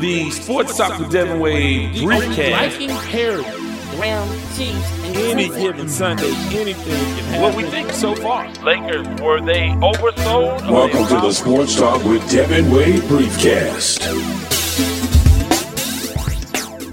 the Sports Talk with Devin Wade briefcast. Liking parody, ground Chiefs, and Any given Sunday, anything can happen. What we think so far. Lakers, were they oversold? Welcome to the Sports Talk with Devin Wade briefcast.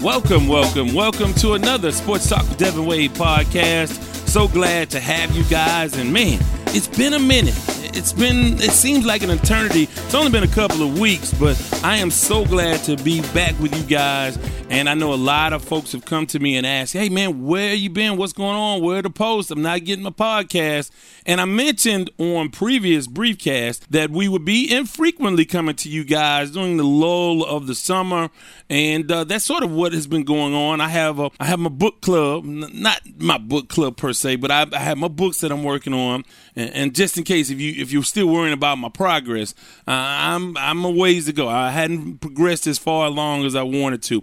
Welcome, welcome, welcome to another Sports Talk with Devin Wade podcast. So glad to have you guys, and man, it's been a minute. It's been, it seems like an eternity. It's only been a couple of weeks, but I am so glad to be back with you guys. And I know a lot of folks have come to me and asked, hey man, where you been? What's going on? Where the post? I'm not getting my podcast. And I mentioned on previous briefcasts that we would be infrequently coming to you guys during the lull of the summer. And uh, that's sort of what has been going on. I have a, I have my book club, not my book club per se, but I, I have my books that I'm working on. And, and just in case if you if you're still worrying about my progress, uh, I'm I'm a ways to go. I hadn't progressed as far along as I wanted to.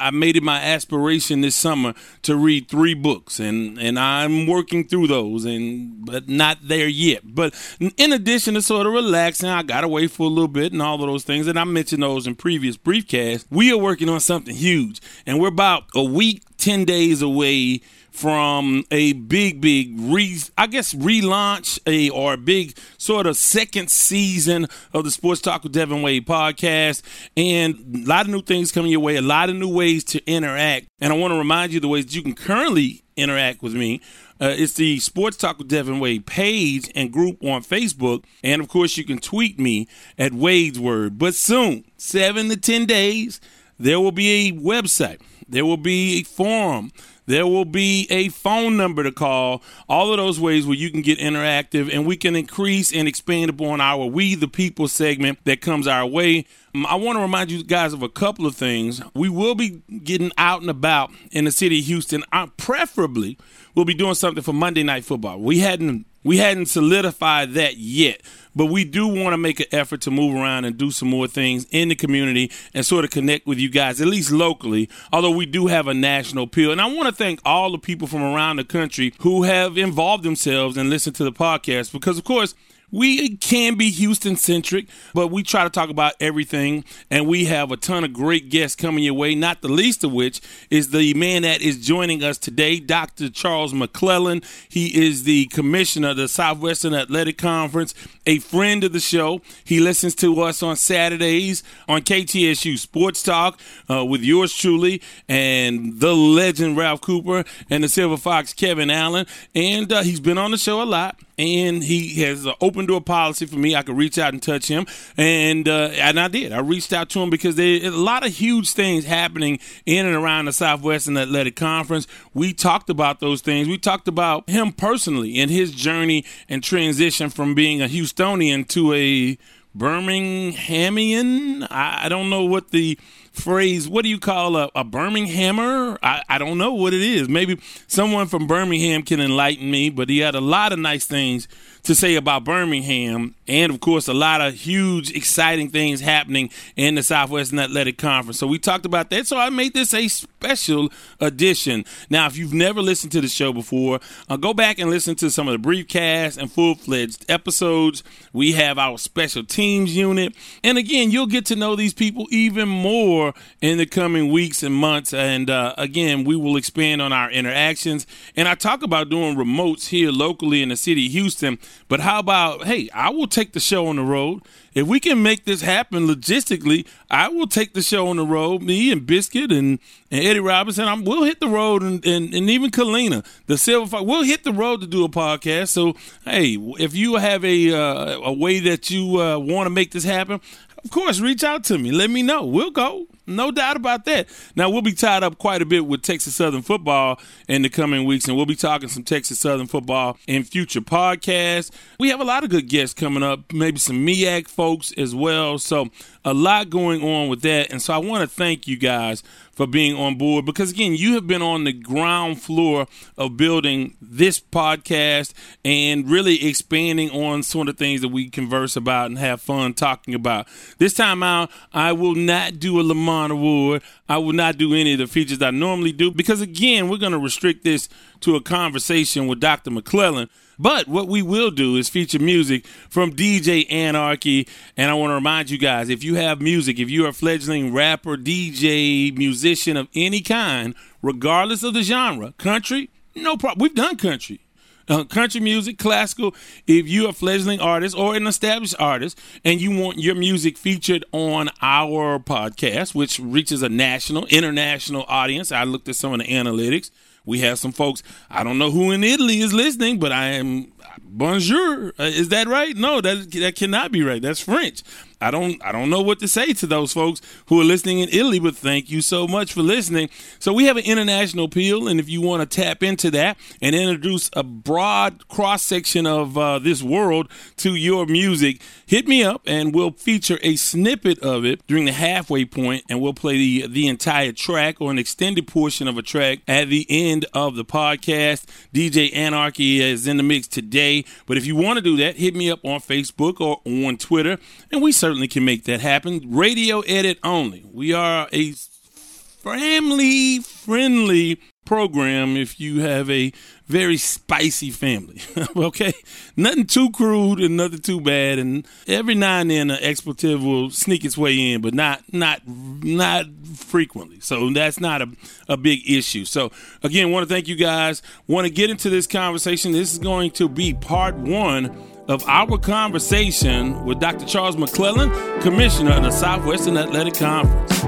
I made it my aspiration this summer to read three books, and and I'm working through those, and but not there yet. But in addition to sort of relaxing, I got away for a little bit and all of those things, and I mentioned those in previous briefcasts. We are working on something huge, and we're about a week, ten days away from a big, big re, I guess relaunch a or a big sort of second season of the Sports Talk with Devin Wade podcast, and a lot of new things coming your way, a lot of new ways to interact. And I want to remind you the ways that you can currently interact with me. Uh, it's the Sports Talk with Devin Wade page and group on Facebook. And of course, you can tweet me at Wade's Word. But soon, seven to 10 days, there will be a website, there will be a forum. There will be a phone number to call. All of those ways where you can get interactive and we can increase and expand upon our We the People segment that comes our way. Um, I want to remind you guys of a couple of things. We will be getting out and about in the city of Houston. Uh, preferably, we'll be doing something for Monday Night Football. We hadn't we hadn't solidified that yet, but we do want to make an effort to move around and do some more things in the community and sort of connect with you guys, at least locally, although we do have a national appeal. And I want to thank all the people from around the country who have involved themselves and listened to the podcast because, of course, we can be Houston centric, but we try to talk about everything. And we have a ton of great guests coming your way, not the least of which is the man that is joining us today, Dr. Charles McClellan. He is the commissioner of the Southwestern Athletic Conference, a friend of the show. He listens to us on Saturdays on KTSU Sports Talk uh, with yours truly and the legend Ralph Cooper and the Silver Fox Kevin Allen. And uh, he's been on the show a lot and he has an open door policy for me. I could reach out and touch him, and uh, and I did. I reached out to him because there's a lot of huge things happening in and around the Southwestern Athletic Conference. We talked about those things. We talked about him personally and his journey and transition from being a Houstonian to a Birminghamian. I, I don't know what the phrase what do you call a, a birminghamer? I, I don't know what it is. Maybe someone from birmingham can enlighten me but he had a lot of nice things to say about birmingham and of course a lot of huge exciting things happening in the southwestern athletic conference. So we talked about that so i made this a special edition. Now if you've never listened to the show before uh, go back and listen to some of the briefcasts and full-fledged episodes. We have our special teams unit. And again you'll get to know these people even more in the coming weeks and months. And uh, again, we will expand on our interactions. And I talk about doing remotes here locally in the city of Houston. But how about, hey, I will take the show on the road. If we can make this happen logistically, I will take the show on the road. Me and Biscuit and, and Eddie Robinson, I'm, we'll hit the road, and, and, and even Kalina, the Silver Fox, we'll hit the road to do a podcast. So, hey, if you have a uh, a way that you uh, want to make this happen, of course, reach out to me. Let me know. We'll go. No doubt about that. Now, we'll be tied up quite a bit with Texas Southern football in the coming weeks, and we'll be talking some Texas Southern football in future podcasts. We have a lot of good guests coming up, maybe some MEAC folks as well. So, a lot going on with that. And so, I want to thank you guys for being on board. Because again you have been on the ground floor of building this podcast and really expanding on sort of the things that we converse about and have fun talking about. This time out i will not do a lamont award. I will not do any of the features i normally do because again we're going to restrict this to a conversation with dr mcclellan But what we will do is feature music from DJ Anarchy. And I want to remind you guys if you have music, if you're a fledgling rapper, DJ, musician of any kind, regardless of the genre, country, no problem. We've done country. Uh, country music, classical. If you're a fledgling artist or an established artist and you want your music featured on our podcast, which reaches a national, international audience, I looked at some of the analytics. We have some folks. I don't know who in Italy is listening, but I am bonjour. Uh, is that right? No, that that cannot be right. That's French. I don't I don't know what to say to those folks who are listening in Italy, but thank you so much for listening. So we have an international appeal, and if you want to tap into that and introduce a broad cross section of uh, this world to your music, hit me up, and we'll feature a snippet of it during the halfway point, and we'll play the the entire track or an extended portion of a track at the end of the podcast. DJ Anarchy is in the mix today, but if you want to do that, hit me up on Facebook or on Twitter, and we certainly certainly can make that happen. Radio edit only. We are a family friendly program if you have a very spicy family. okay? Nothing too crude and nothing too bad and every now and then an expletive will sneak its way in, but not not not frequently. So that's not a, a big issue. So again, want to thank you guys. Want to get into this conversation. This is going to be part 1 of our conversation with Dr. Charles McClellan, Commissioner of the Southwestern Athletic Conference.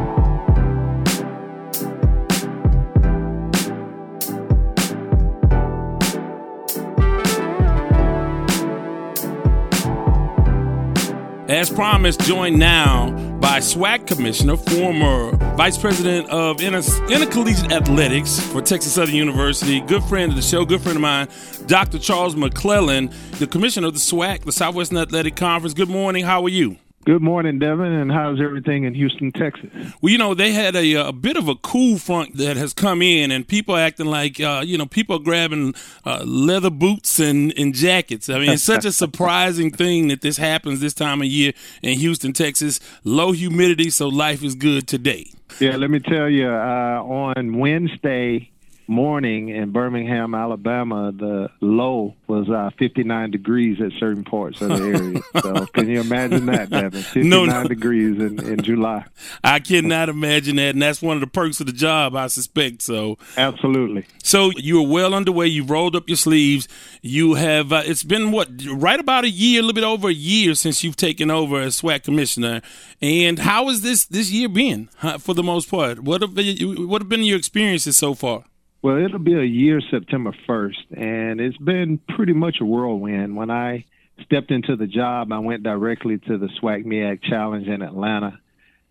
As promised, join now by SWAC Commissioner, former Vice President of Intercollegiate Athletics for Texas Southern University, good friend of the show, good friend of mine, Dr. Charles McClellan, the Commissioner of the SWAC, the Southwestern Athletic Conference. Good morning. How are you? Good morning, Devin, and how's everything in Houston, Texas? Well, you know, they had a, a bit of a cool front that has come in, and people acting like, uh, you know, people are grabbing uh, leather boots and, and jackets. I mean, it's such a surprising thing that this happens this time of year in Houston, Texas. Low humidity, so life is good today. Yeah, let me tell you, uh, on Wednesday, morning in Birmingham, Alabama, the low was uh, 59 degrees at certain parts of the area. so can you imagine that, Devin? 59 no, no. degrees in, in July. I cannot imagine that, and that's one of the perks of the job, I suspect. So absolutely. So you are well underway. You've rolled up your sleeves. You have. Uh, it's been what right about a year, a little bit over a year since you've taken over as SWAC commissioner. And how has this this year been for the most part? What have been, what have been your experiences so far? Well, it'll be a year September 1st, and it's been pretty much a whirlwind. When I stepped into the job, I went directly to the SWAC MEAC Challenge in Atlanta,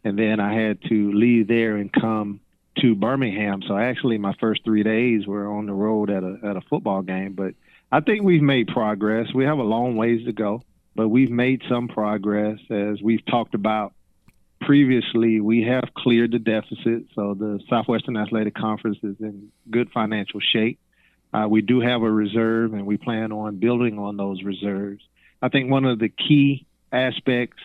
and then I had to leave there and come to Birmingham. So actually, my first three days were on the road at a at a football game. But I think we've made progress. We have a long ways to go, but we've made some progress as we've talked about previously, we have cleared the deficit, so the Southwestern Athletic Conference is in good financial shape. Uh, we do have a reserve, and we plan on building on those reserves. I think one of the key aspects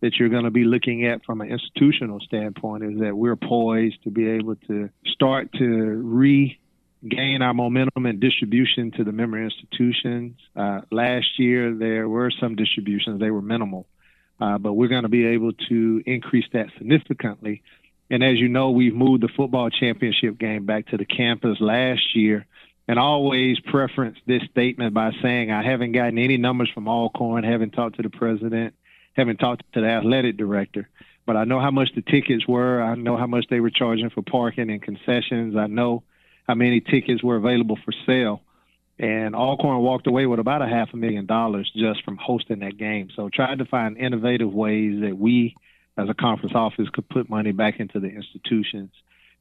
that you're going to be looking at from an institutional standpoint is that we're poised to be able to start to regain our momentum and distribution to the member institutions. Uh, last year, there were some distributions, they were minimal. Uh, but we're going to be able to increase that significantly. And as you know, we've moved the football championship game back to the campus last year. And always preference this statement by saying I haven't gotten any numbers from Alcorn, haven't talked to the president, haven't talked to the athletic director. But I know how much the tickets were. I know how much they were charging for parking and concessions. I know how many tickets were available for sale and Alcorn walked away with about a half a million dollars just from hosting that game. So tried to find innovative ways that we as a conference office could put money back into the institutions.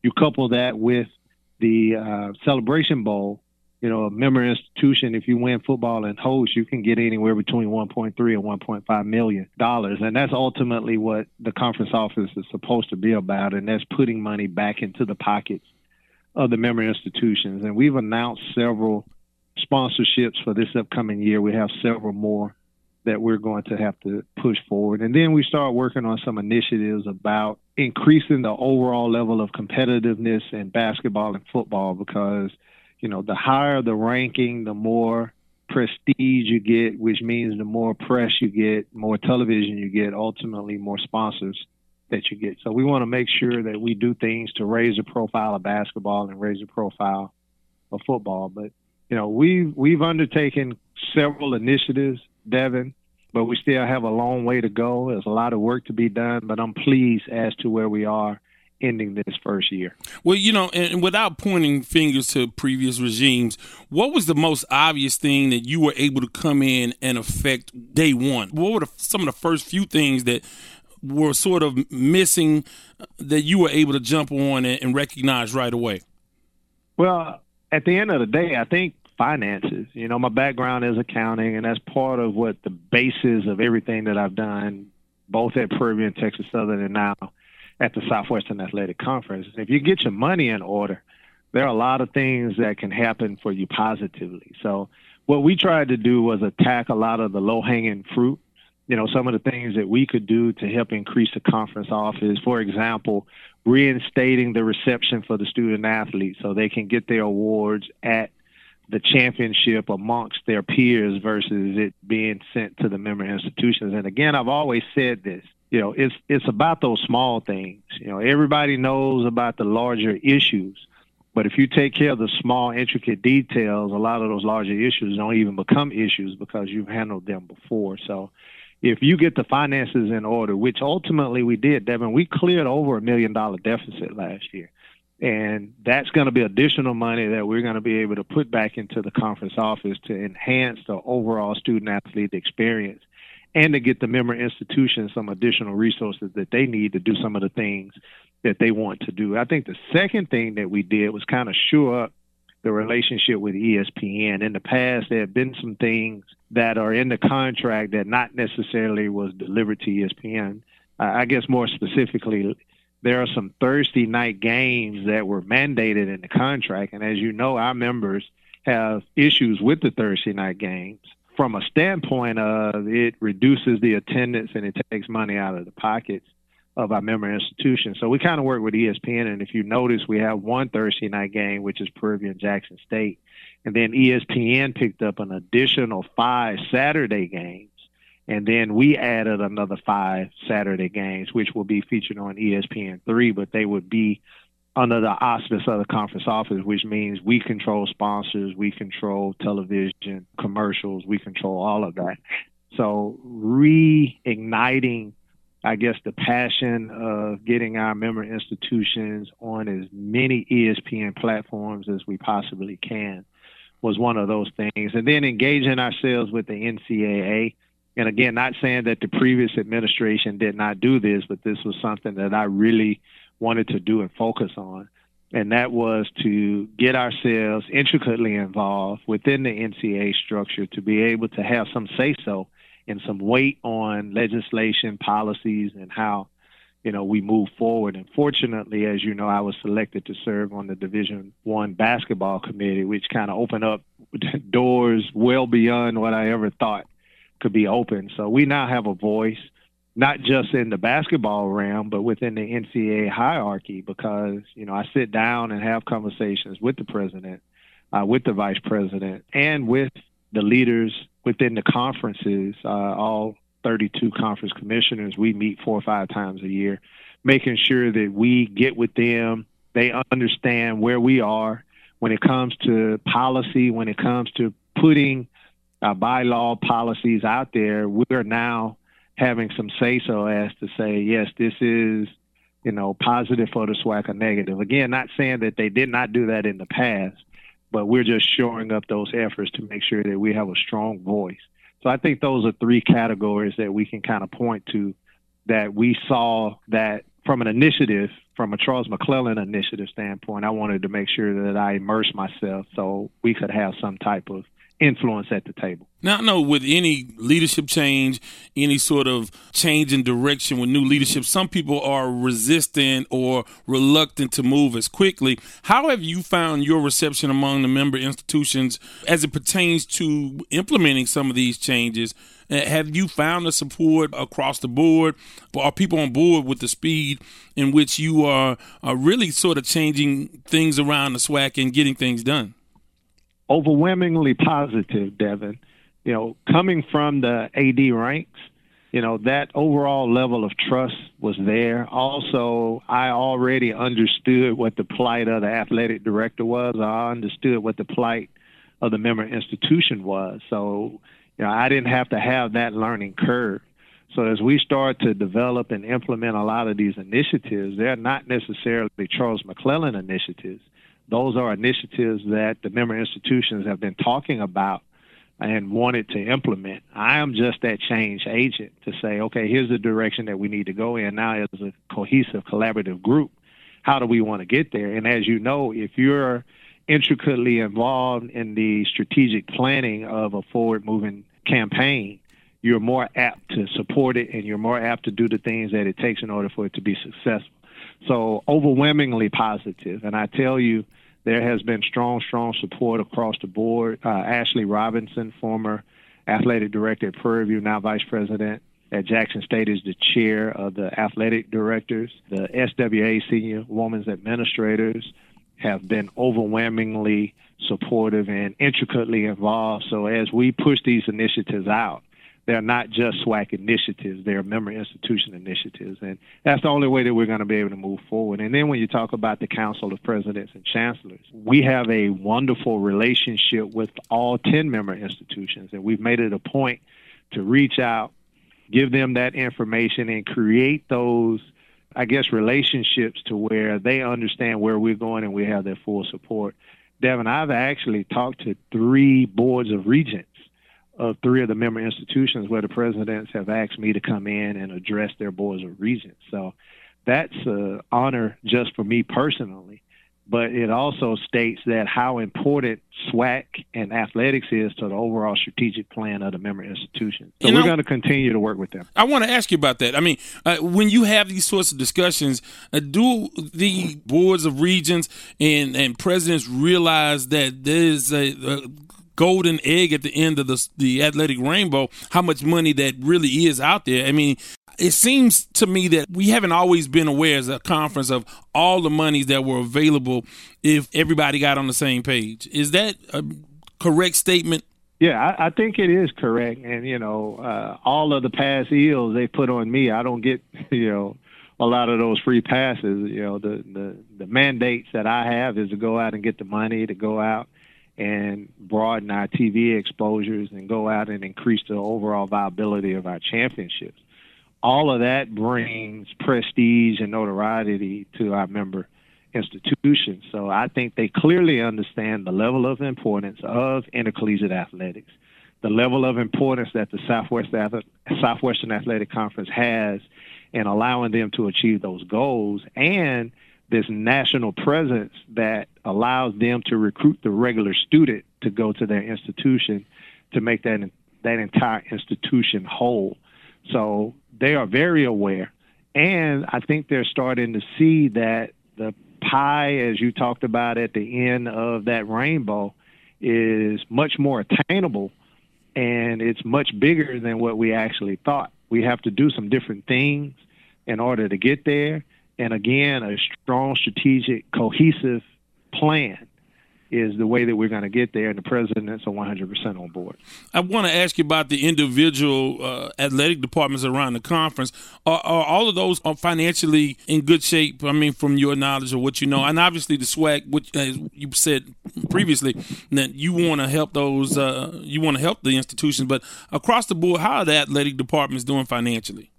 You couple that with the uh, Celebration Bowl, you know, a member institution, if you win football and host, you can get anywhere between 1.3 and 1.5 million dollars. And that's ultimately what the conference office is supposed to be about. And that's putting money back into the pockets of the member institutions. And we've announced several sponsorships for this upcoming year. We have several more that we're going to have to push forward. And then we start working on some initiatives about increasing the overall level of competitiveness in basketball and football because, you know, the higher the ranking, the more prestige you get, which means the more press you get, more television you get, ultimately more sponsors that you get. So we want to make sure that we do things to raise the profile of basketball and raise the profile of football. But you know, we've we've undertaken several initiatives, Devin, but we still have a long way to go. There's a lot of work to be done, but I'm pleased as to where we are ending this first year. Well, you know, and without pointing fingers to previous regimes, what was the most obvious thing that you were able to come in and affect day one? What were the, some of the first few things that were sort of missing that you were able to jump on and, and recognize right away? Well, at the end of the day, I think finances. You know, my background is accounting, and that's part of what the basis of everything that I've done, both at Prairie and Texas Southern, and now at the Southwestern Athletic Conference. If you get your money in order, there are a lot of things that can happen for you positively. So, what we tried to do was attack a lot of the low hanging fruit. You know, some of the things that we could do to help increase the conference office. For example, reinstating the reception for the student athletes so they can get their awards at the championship amongst their peers versus it being sent to the member institutions. And again, I've always said this you know, it's it's about those small things. You know, everybody knows about the larger issues, but if you take care of the small, intricate details, a lot of those larger issues don't even become issues because you've handled them before. So, if you get the finances in order, which ultimately we did, Devin, we cleared over a million dollar deficit last year. And that's going to be additional money that we're going to be able to put back into the conference office to enhance the overall student athlete experience and to get the member institutions some additional resources that they need to do some of the things that they want to do. I think the second thing that we did was kind of shore up the relationship with ESPN. In the past, there have been some things that are in the contract that not necessarily was delivered to ESPN. I guess more specifically, there are some Thursday night games that were mandated in the contract. And as you know, our members have issues with the Thursday night games from a standpoint of it reduces the attendance and it takes money out of the pockets of our member institutions. So we kind of work with ESPN, and if you notice, we have one Thursday night game, which is and Jackson State, and then ESPN picked up an additional five Saturday games, and then we added another five Saturday games, which will be featured on ESPN three, but they would be under the auspice of the conference office, which means we control sponsors, we control television commercials, we control all of that. So reigniting, I guess, the passion of getting our member institutions on as many ESPN platforms as we possibly can was one of those things. And then engaging ourselves with the NCAA. And again, not saying that the previous administration did not do this, but this was something that I really wanted to do and focus on. And that was to get ourselves intricately involved within the NCAA structure to be able to have some say so and some weight on legislation, policies, and how you know we move forward. And fortunately, as you know, I was selected to serve on the Division One basketball committee, which kind of opened up doors well beyond what I ever thought could be open. So we now have a voice not just in the basketball realm, but within the NCAA hierarchy, because you know I sit down and have conversations with the president, uh, with the vice president, and with the leaders within the conferences. Uh, all 32 conference commissioners. We meet four or five times a year, making sure that we get with them. They understand where we are when it comes to policy, when it comes to putting uh, bylaw policies out there. We're now having some say so as to say, yes, this is, you know, positive for the SWAC or negative. Again, not saying that they did not do that in the past, but we're just shoring up those efforts to make sure that we have a strong voice. So I think those are three categories that we can kind of point to that we saw that from an initiative, from a Charles McClellan initiative standpoint, I wanted to make sure that I immerse myself so we could have some type of influence at the table. Now, I know with any leadership change, any sort of change in direction with new leadership, some people are resistant or reluctant to move as quickly. How have you found your reception among the member institutions as it pertains to implementing some of these changes? Uh, have you found the support across the board? Are people on board with the speed in which you are, are really sort of changing things around the SWAC and getting things done? Overwhelmingly positive, Devin. You know, coming from the AD ranks, you know, that overall level of trust was there. Also, I already understood what the plight of the athletic director was. I understood what the plight of the member institution was. So, you know, I didn't have to have that learning curve. So as we start to develop and implement a lot of these initiatives, they're not necessarily Charles McClellan initiatives. Those are initiatives that the member institutions have been talking about and wanted to implement. I am just that change agent to say, okay, here's the direction that we need to go in now as a cohesive, collaborative group. How do we want to get there? And as you know, if you're intricately involved in the strategic planning of a forward moving campaign, you're more apt to support it and you're more apt to do the things that it takes in order for it to be successful. So, overwhelmingly positive. And I tell you, there has been strong, strong support across the board. Uh, Ashley Robinson, former athletic director at Prairie View, now vice president at Jackson State, is the chair of the athletic directors. The SWA senior women's administrators have been overwhelmingly supportive and intricately involved. So as we push these initiatives out, they're not just SWAC initiatives, they're member institution initiatives. And that's the only way that we're going to be able to move forward. And then when you talk about the Council of Presidents and Chancellors, we have a wonderful relationship with all 10 member institutions. And we've made it a point to reach out, give them that information, and create those, I guess, relationships to where they understand where we're going and we have their full support. Devin, I've actually talked to three boards of regents of three of the member institutions where the presidents have asked me to come in and address their boards of regents. So that's an honor just for me personally. But it also states that how important SWAC and athletics is to the overall strategic plan of the member institutions. So we're going to continue to work with them. I want to ask you about that. I mean, uh, when you have these sorts of discussions, uh, do the boards of regents and, and presidents realize that there's a, a golden egg at the end of the the athletic rainbow, how much money that really is out there. I mean, it seems to me that we haven't always been aware as a conference of all the monies that were available if everybody got on the same page. Is that a correct statement? Yeah, I, I think it is correct. And, you know, uh, all of the past eels they put on me, I don't get, you know, a lot of those free passes. You know, the, the, the mandates that I have is to go out and get the money, to go out and broaden our TV exposures and go out and increase the overall viability of our championships. All of that brings prestige and notoriety to our member institutions. So I think they clearly understand the level of importance of intercollegiate athletics, the level of importance that the Southwest Southwestern Athletic Conference has in allowing them to achieve those goals and – this national presence that allows them to recruit the regular student to go to their institution to make that that entire institution whole. So they are very aware, and I think they're starting to see that the pie, as you talked about at the end of that rainbow, is much more attainable, and it's much bigger than what we actually thought. We have to do some different things in order to get there and again, a strong, strategic, cohesive plan is the way that we're going to get there, and the president's are 100% on board. I want to ask you about the individual uh, athletic departments around the conference. Are, are, all of those are financially in good shape? I mean, from your knowledge or what you know, and obviously the SWAC, which as you said previously, that you want to help those, uh, you want to help the institutions, but across the board, how are the athletic departments doing financially?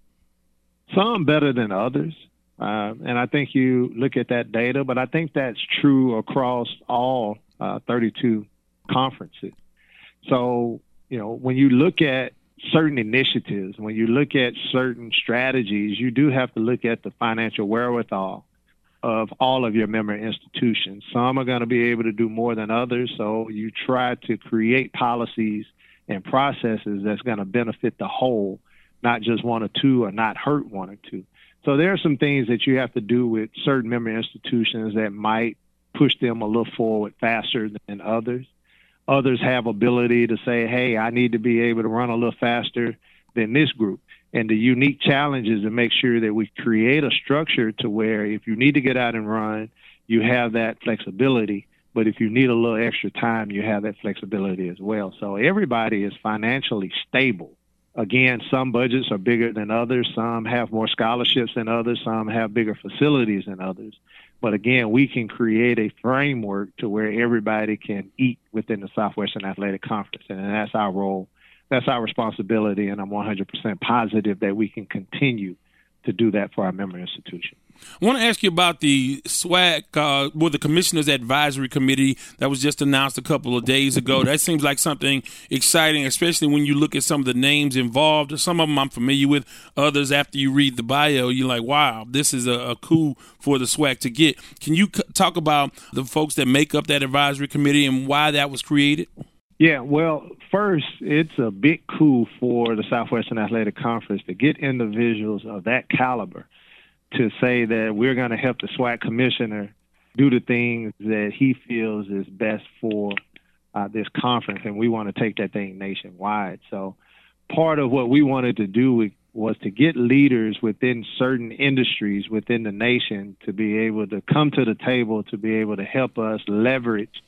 Some better than others. Uh, and I think you look at that data, but I think that's true across all uh, 32 conferences. So, you know, when you look at certain initiatives, when you look at certain strategies, you do have to look at the financial wherewithal of all of your member institutions. Some are going to be able to do more than others, so you try to create policies and processes that's going to benefit the whole, not just one or two, or not hurt one or two. So there are some things that you have to do with certain member institutions that might push them a little forward faster than others. Others have ability to say, hey, I need to be able to run a little faster than this group. And the unique challenge is to make sure that we create a structure to where if you need to get out and run, you have that flexibility But if you need a little extra time, you have that flexibility as well. So everybody is financially stable. Again, some budgets are bigger than others. Some have more scholarships than others. Some have bigger facilities than others. But again, we can create a framework to where everybody can eat within the Southwestern Athletic Conference. And that's our role. That's our responsibility. And I'm 100% positive that we can continue to do that for our member institution. I want to ask you about the SWAC, uh, well, the Commissioners Advisory Committee that was just announced a couple of days ago. That seems like something exciting, especially when you look at some of the names involved. Some of them I'm familiar with. Others, after you read the bio, you're like, wow, this is a, a coup for the SWAC to get. Can you c- talk about the folks that make up that advisory committee and why that was created? Yeah, well, first, it's a big coup for the Southwestern Athletic Conference to get individuals of that caliber to say that we're going to help the SWAC commissioner do the things that he feels is best for uh, this conference, and we want to take that thing nationwide. So, part of what we wanted to do was to get leaders within certain industries within the nation to be able to come to the table to be able to help us leverage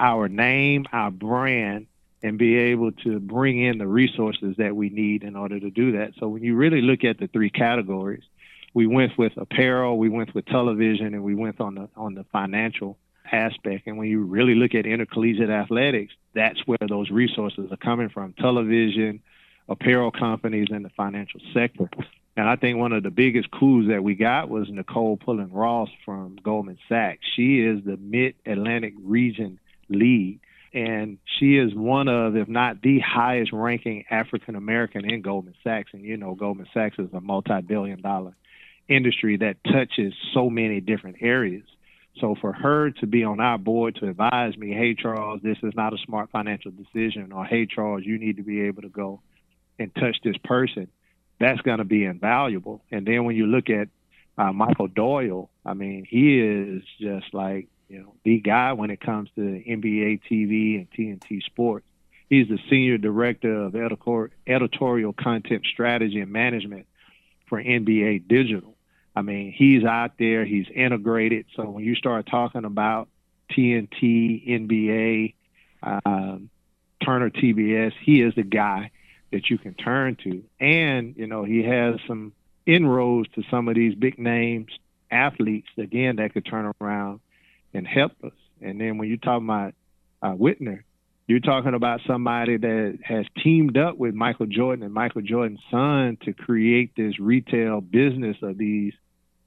our name, our brand, and be able to bring in the resources that we need in order to do that. So, when you really look at the three categories, we went with apparel, we went with television, and we went on the on the financial aspect. And when you really look at intercollegiate athletics, that's where those resources are coming from: television, apparel companies, and the financial sector. And I think one of the biggest coups that we got was Nicole Pullen Ross from Goldman Sachs. She is the Mid Atlantic region lead. And she is one of, if not the highest ranking African American in Goldman Sachs. And you know, Goldman Sachs is a multi billion dollar industry that touches so many different areas. So for her to be on our board to advise me, hey Charles, this is not a smart financial decision, or hey Charles, you need to be able to go and touch this person, that's going to be invaluable. And then when you look at uh, Michael Doyle, I mean, he is just like you know the guy when it comes to NBA TV and TNT Sports. He's the senior director of editorial content strategy and management for NBA Digital. I mean, he's out there, he's integrated. So when you start talking about TNT, NBA, um, Turner TBS, he is the guy that you can turn to. And, you know, he has some inroads to some of these big names athletes, again, that could turn around and help us. And then when you talk about uh, Whitner, you're talking about somebody that has teamed up with Michael Jordan and Michael Jordan's son to create this retail business of these,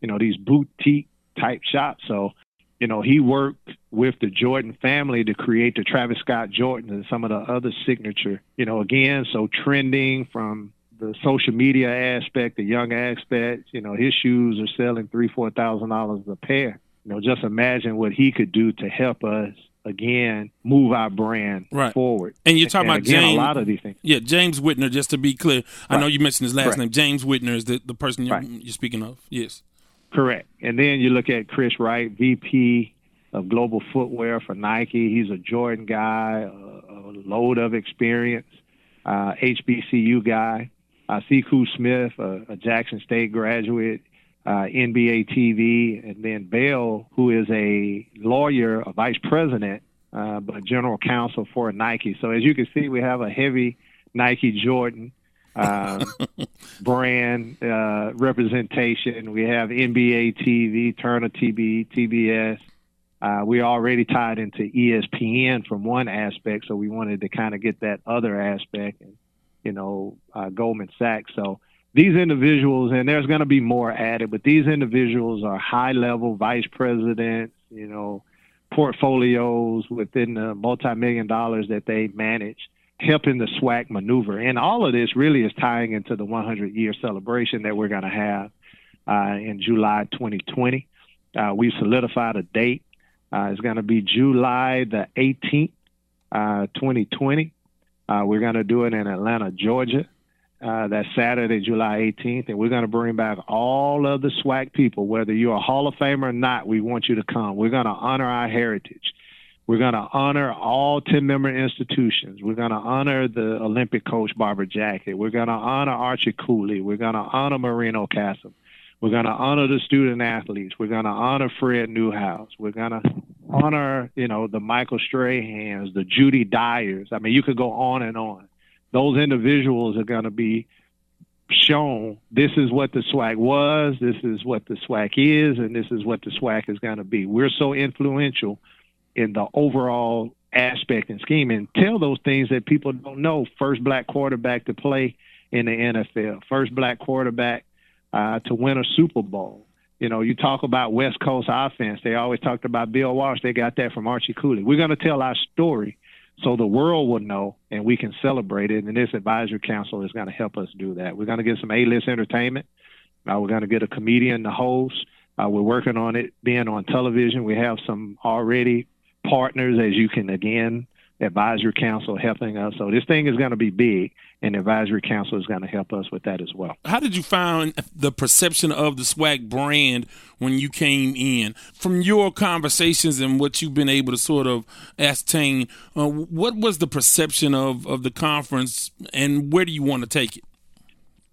you know, these boutique type shops. So, you know, he worked with the Jordan family to create the Travis Scott Jordans and some of the other signature, you know, again, so trending from the social media aspect, the young aspect, you know, his shoes are selling three, four thousand dollars a pair. You know, just imagine what he could do to help us again move our brand right. forward. And you're talking and about again, James. a lot of these things. Yeah, James Whitner. Just to be clear, I know you mentioned his last Right. name. James Whitner is the, the person you're, you're speaking of. Yes. Correct. And then you look at Chris Wright, VP of Global Footwear for Nike. He's a Jordan guy, a, a load of experience, uh, HBCU guy. Uh, Sekou Smith, a, a Jackson State graduate, uh, NBA TV, and then Bell, who is a lawyer, a vice president, uh, but general counsel for Nike. So as you can see, we have a heavy Nike Jordan um, brand uh, representation. We have NBA TV, Turner TV, TBS. Uh, we already tied into ESPN from one aspect, so we wanted to kind of get that other aspect, and you know, uh, Goldman Sachs. So these individuals, and there's going to be more added, but these individuals are high-level vice presidents, you know, portfolios within the multi-million dollars that they manage helping the SWAC maneuver. And all of this really is tying into the 100 year celebration that we're going to have uh, in July 2020. Uh, we've solidified a date. Uh, it's going to be July the 18th, uh, 2020. Uh, we're going to do it in Atlanta, Georgia. Uh, that's Saturday, July 18th, and we're going to bring back all of the SWAC people, whether you're a Hall of Famer or not. We want you to come. We're going to honor our heritage. We're going to honor all 10 member institutions. We're going to honor the Olympic coach Barbara Jacket. We're going to honor Archie Cooley. We're going to honor Marino Casem. We're going to honor the student athletes. We're going to honor Fred Newhouse. We're going to honor, you know, the Michael Strahans, the Judy Dyers. I mean, you could go on and on. Those individuals are going to be shown this is what the SWAC was, this is what the SWAC is, and this is what the SWAC is going to be. We're so influential in the overall aspect and scheme and tell those things that people don't know. First black quarterback to play in the NFL, first black quarterback uh, to win a Super Bowl. You know, you talk about West Coast offense. They always talked about Bill Walsh. They got that from Archie Cooley. We're going to tell our story so the world will know and we can celebrate it. And this advisory council is going to help us do that. We're going to get some A-list entertainment. Uh, we're going to get a comedian to host. Uh, we're working on it being on television. We have some already partners, as you can again advisory council helping us. So this thing is going to be big, and advisory council is going to help us with that as well. How did you find the perception of the SWAC brand when you came in? From your conversations and what you've been able to sort of ascertain, uh, what was the perception of, of the conference, and where do you want to take it?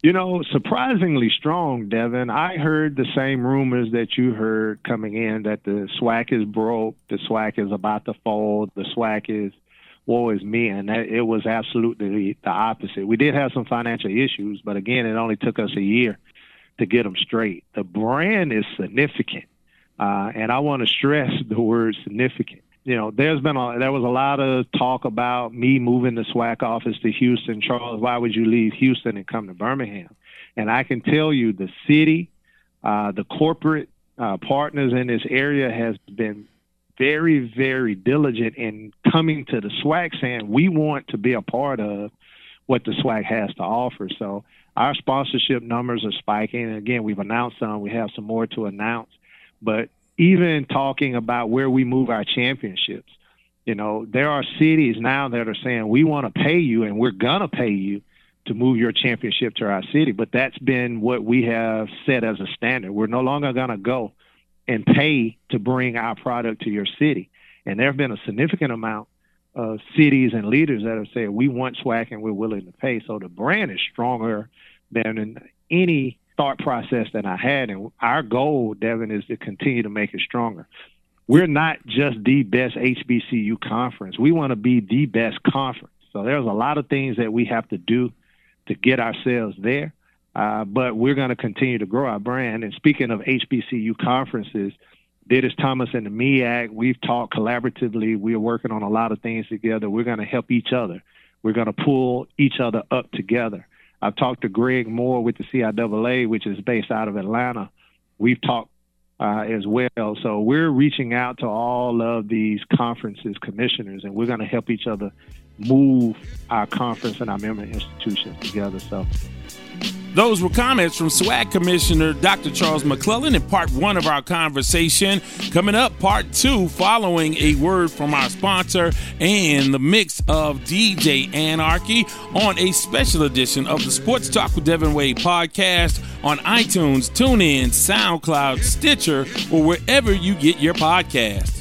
You know, surprisingly strong, Devin. I heard the same rumors that you heard coming in that the SWAC is broke, the SWAC is about to fold, the SWAC is woe is me, and that, it was absolutely the opposite. We did have some financial issues, but again, it only took us a year to get them straight. The brand is significant, uh, and I want to stress the word significant. You know, there's been a there was a lot of talk about me moving the SWAC office to Houston. Charles, why would you leave Houston and come to Birmingham? And I can tell you, the city, uh, the corporate uh, partners in this area has been very, very diligent in coming to the SWAC saying we want to be a part of what the SWAC has to offer. So our sponsorship numbers are spiking. And again, we've announced some. We have some more to announce. But even talking about where we move our championships, you know, there are cities now that are saying we want to pay you and we're gonna pay you to move your championship to our city. But that's been what we have set as a standard. We're no longer gonna go and pay to bring our product to your city. And there have been a significant amount of cities and leaders that have said, we want SWAC and we're willing to pay. So the brand is stronger than in any thought process that I had. And our goal, Devin, is to continue to make it stronger. We're not just the best HBCU conference. We want to be the best conference. So there's a lot of things that we have to do to get ourselves there. Uh, but we're going to continue to grow our brand. And speaking of HBCU conferences, Dennis Thomas and the MEAC, we've talked collaboratively. We are working on a lot of things together. We're going to help each other. We're going to pull each other up together. I've talked to Greg Moore with the CIAA, which is based out of Atlanta. We've talked uh, as well. So we're reaching out to all of these conferences, commissioners, and we're going to help each other move our conference and our member institutions together. So those were comments from SWAC Commissioner Dr. Charles McClellan in part one of our conversation. Coming up, part two, following a word from our sponsor and the mix of DJ Anarchy on a special edition of the Sports Talk with Devin Wade podcast on iTunes, TuneIn, SoundCloud, Stitcher, or wherever you get your podcasts.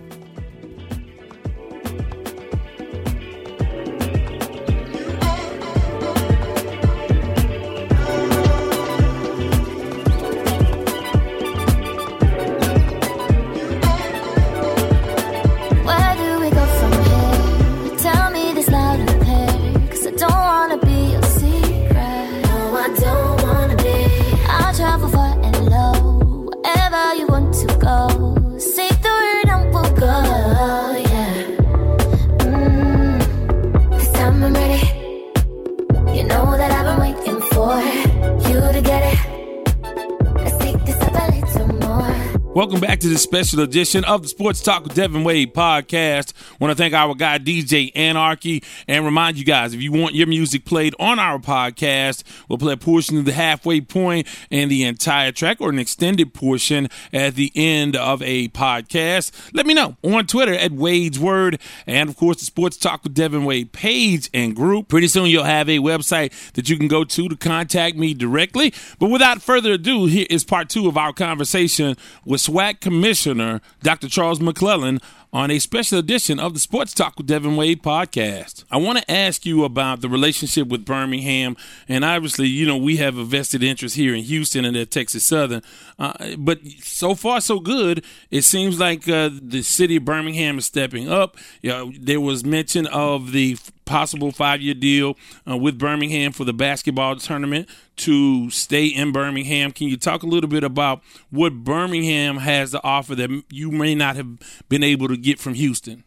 Special edition of the Sports Talk with Devin Wade podcast. Want to thank our guy DJ Anarchy and remind you guys if you want your music played on our podcast, we'll play a portion of the halfway point and the entire track or an extended portion at the end of a podcast. Let me know on Twitter at Wade's Word and of course the Sports Talk with Devin Wade page and group. Pretty soon you'll have a website that you can go to to contact me directly. But without further ado, here is part two of our conversation with SWAC Commissioner Dr. Charles McClellan on a special edition of the Sports Talk with Devin Wade podcast. I want to ask you about the relationship with Birmingham, and obviously, you know, we have a vested interest here in Houston and at Texas Southern. Uh, but so far, so good. It seems like uh, the city of Birmingham is stepping up. You know, there was mention of the possible five year deal uh, with Birmingham for the basketball tournament to stay in Birmingham. Can you talk a little bit about what Birmingham has to offer that you may not have been able to get from Houston?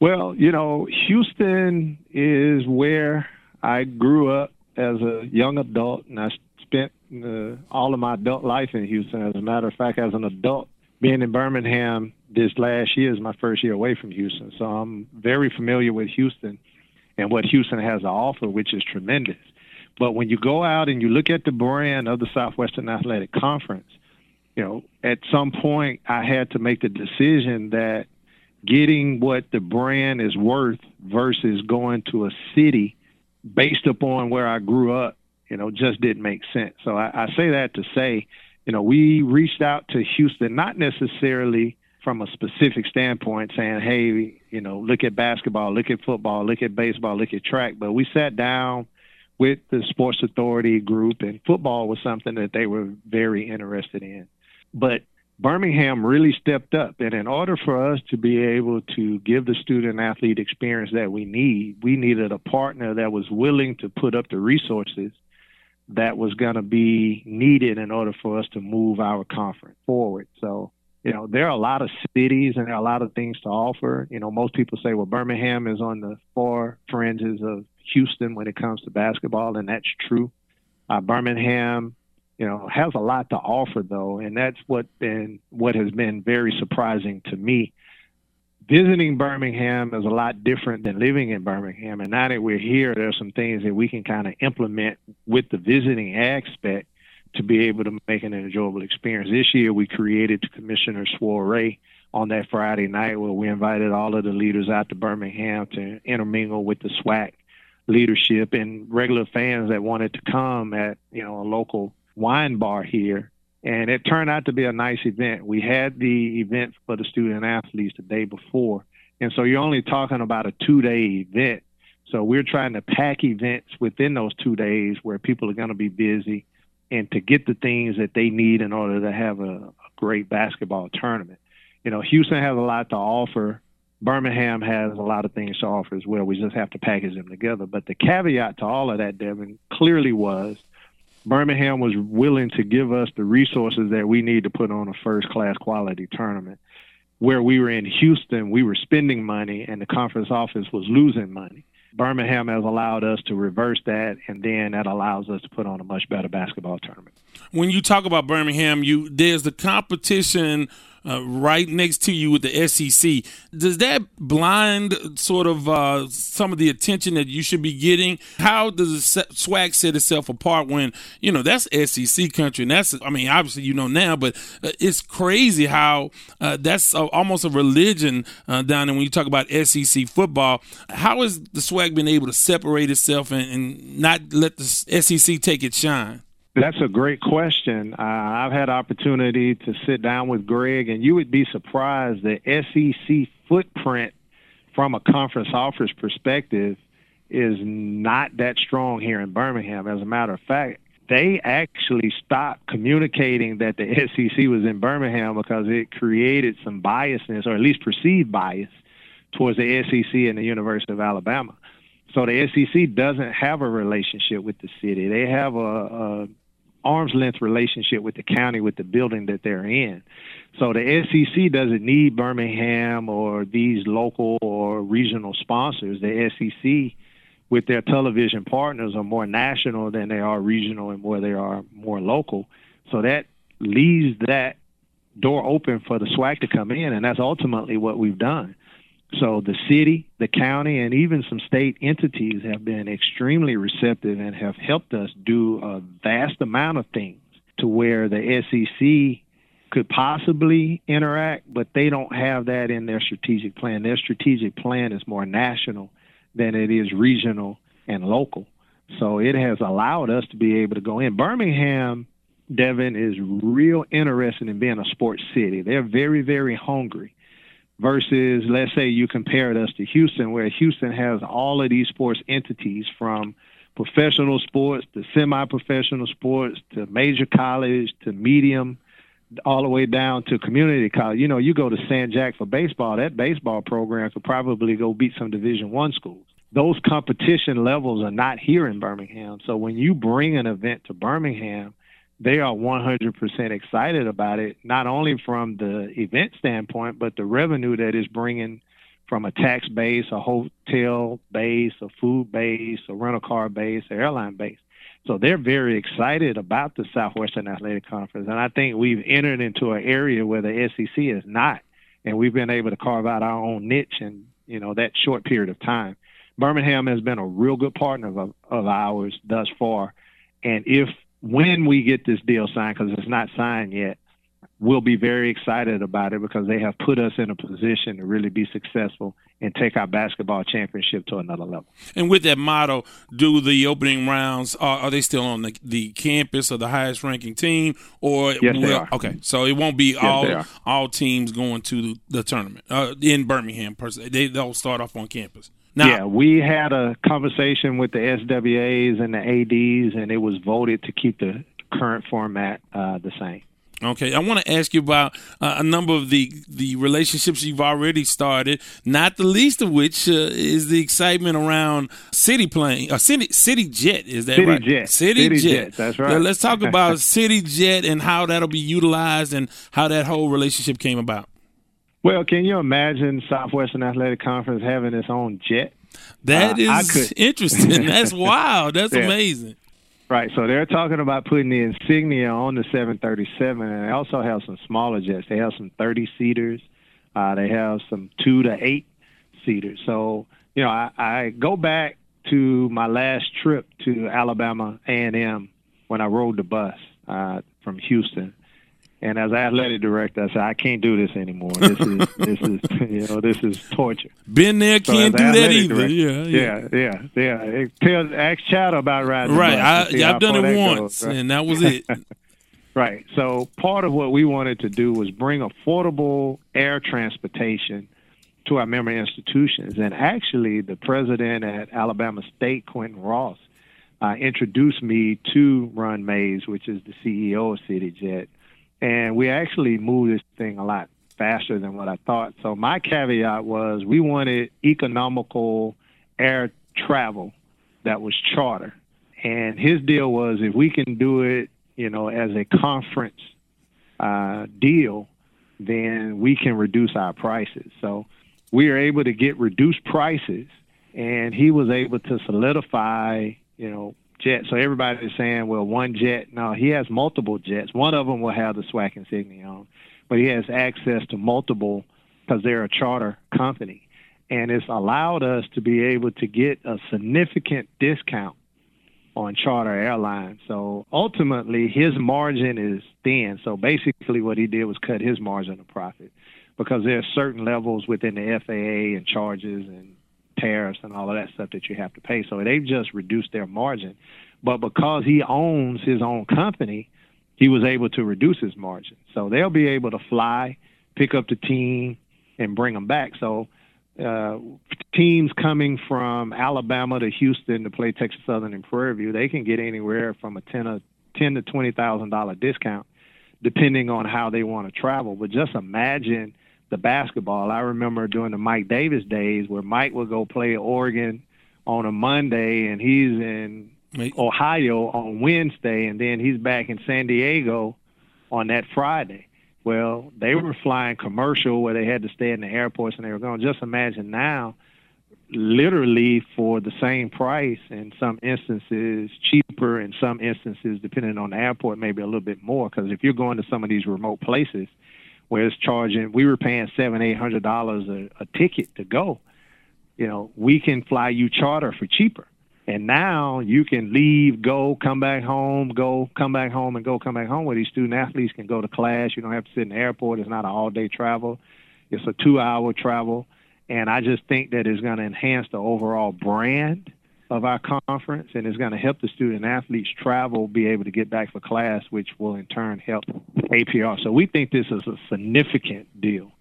Well, you know, Houston is where I grew up as a young adult, and I spent uh, all of my adult life in Houston. As a matter of fact, as an adult, being in Birmingham this last year is my first year away from Houston, so I'm very familiar with Houston and what Houston has to offer, which is tremendous. But when you go out and you look at the brand of the Southwestern Athletic Conference, you know, at some point I had to make the decision that getting what the brand is worth versus going to a city based upon where I grew up, you know, just didn't make sense. So I, I say that to say, you know, we reached out to Houston, not necessarily from a specific standpoint saying, hey, you know, look at basketball, look at football, look at baseball, look at track. But we sat down with the sports authority group, and football was something that they were very interested in. But Birmingham really stepped up. And in order for us to be able to give the student athlete experience that we need, we needed a partner that was willing to put up the resources that was going to be needed in order for us to move our conference forward. So you know, there are a lot of cities and there are a lot of things to offer. You know, most people say, well, Birmingham is on the far fringes of Houston when it comes to basketball, and that's true. Uh, Birmingham, you know, has a lot to offer though, and that's what been what has been very surprising to me. Visiting Birmingham is a lot different than living in Birmingham, and now that we're here, there are some things that we can kind of implement with the visiting aspect to be able to make an enjoyable experience. This year, we created commissioner soiree on that Friday night where we invited all of the leaders out to Birmingham to intermingle with the SWAC leadership and regular fans that wanted to come at you know a local wine bar here. And it turned out to be a nice event. We had the event for the student athletes the day before. And so you're only talking about a two day event. So we're trying to pack events within those two days where people are going to be busy and to get the things that they need in order to have a, a great basketball tournament. You know, Houston has a lot to offer. Birmingham has a lot of things to offer as well. We just have to package them together. But the caveat to all of that, Devin, clearly was Birmingham was willing to give us the resources that we need to put on a first class quality tournament. Where we were in Houston, we were spending money and the conference office was losing money. Birmingham has allowed us to reverse that, and then that allows us to put on a much better basketball tournament. When you talk about Birmingham, you there's the competition uh, right next to you with the SEC. Does that blind sort of uh, some of the attention that you should be getting? How does the SWAC set itself apart when you know that's SEC country? And that's I mean obviously you know now, but uh, it's crazy how uh, that's a, almost a religion uh, down there when you talk about SEC football. How has the SWAC been able to separate itself and, and not let the SEC take its shine? That's a great question. Uh, I've had opportunity to sit down with Greg, and you would be surprised the SEC footprint from a conference office perspective is not that strong here in Birmingham. As a matter of fact, they actually stopped communicating that the SEC was in Birmingham because it created some biasness, or at least perceived bias, towards the SEC and the University of Alabama. So the SEC doesn't have a relationship with the city. They have a, a arm's length relationship with the county with the building that they're in. So the SEC doesn't need Birmingham or these local or regional sponsors. The SEC with their television partners are more national than they are regional and where they are more local. So that leaves that door open for the SWAC to come in, and that's ultimately what we've done. So the city, the county, and even some state entities have been extremely receptive and have helped us do a vast amount of things to where the SEC could possibly interact, but they don't have that in their strategic plan. Their strategic plan is more national than it is regional and local. So it has allowed us to be able to go in. Birmingham, Devin, is real interested in being a sports city. They're very, very hungry. Versus, let's say you compared us to Houston, where Houston has all of these sports entities from professional sports to semi-professional sports to major college to medium all the way down to community college. You know, you go to San Jack for baseball, that baseball program could probably go beat some Division One schools. Those competition levels are not here in Birmingham. So when you bring an event to Birmingham, they are 100% excited about it, not only from the event standpoint, but the revenue that is bringing from a tax base, a hotel base, a food base, a rental car base, a airline base. So they're very excited about the Southwestern Athletic Conference. And I think we've entered into an area where the SEC is not. And we've been able to carve out our own niche in, you know, that short period of time. Birmingham has been a real good partner of, of ours thus far. And if when we get this deal signed, because it's not signed yet, we'll be very excited about it because they have put us in a position to really be successful and take our basketball championship to another level. And with that motto, do the opening rounds are, are they still on the, the campus of the highest ranking team or yes, will, they are. okay so it won't be yes, all all teams going to the tournament uh, in Birmingham per se they they'll start off on campus now, yeah, we had a conversation with the SWAs and the ADs, and it was voted to keep the current format uh, the same. Okay, I want to ask you about uh, a number of the the relationships you've already started. Not the least of which uh, is the excitement around City Plane, uh, City City Jet. Is that City right? Jet. City, City Jet. Jet, that's right. Now, let's talk about City Jet and how that'll be utilized and how that whole relationship came about. Well, can you imagine Southwestern Athletic Conference having its own jet? That Uh, is interesting. That's wild. That's Yeah. amazing. Right. So they're talking about putting the insignia on the 737, and they also have some smaller jets. They have some 30 seaters. Uh, they have some two to eight seaters. So you know, I, I go back to my last trip to Alabama A&M when I rode the bus uh, from Houston. And as athletic director, I said, I can't do this anymore. This is this is you know this is torture. Been there, So can't do that either. Yeah, yeah. yeah, yeah, yeah. Tell ask Chad about riding. Right. I, how I've done it once, goes, right? and that was it. Right. So part of what we wanted to do was bring affordable air transportation to our member institutions. And actually, the president at Alabama State, Quinton Ross, uh, introduced me to Ron Mays, which is the CEO of CityJet. And we actually moved this thing a lot faster than what I thought. So my caveat was we wanted economical air travel that was charter. And his deal was if we can do it, you know, as a conference uh, deal, then we can reduce our prices. So we are able to get reduced prices, and he was able to solidify, you know, jets. So everybody is saying, well, one jet. No, he has multiple jets. One of them will have the SWAC insignia on, but he has access to multiple because they're a charter company. And it's allowed us to be able to get a significant discount on charter airlines. So ultimately, his margin is thin. So basically, what he did was cut his margin of profit because there are certain levels within the FAA and charges and tariffs and all of that stuff that you have to pay. So they've just reduced their margin. But because he owns his own company, he was able to reduce his margin. So they'll be able to fly, pick up the team, and bring them back. So uh, teams coming from Alabama to Houston to play Texas Southern and Prairie View, they can get anywhere from a ten a ten to twenty thousand dollar discount, depending on how they want to travel. But just imagine the basketball. I remember during the Mike Davis days where Mike would go play Oregon on a Monday and he's in Mate. Ohio on Wednesday and then he's back in San Diego on that Friday. Well, they were flying commercial where they had to stay in the airports and they were going. Just imagine now, literally for the same price, in some instances cheaper, in some instances, depending on the airport, maybe a little bit more. Because if you're going to some of these remote places, where it's charging. We were paying seven, eight hundred dollars a ticket to go. You know, we can fly you charter for cheaper. And now you can leave, go, come back home, go, come back home, and go, come back home. Where these student athletes can go to class. You don't have to sit in the airport. It's not an all day travel. It's a two hour travel. And I just think that it's going to enhance the overall brand of our conference and it's going to help the student athletes travel, be able to get back for class, which will in turn help APR. So we think this is a significant deal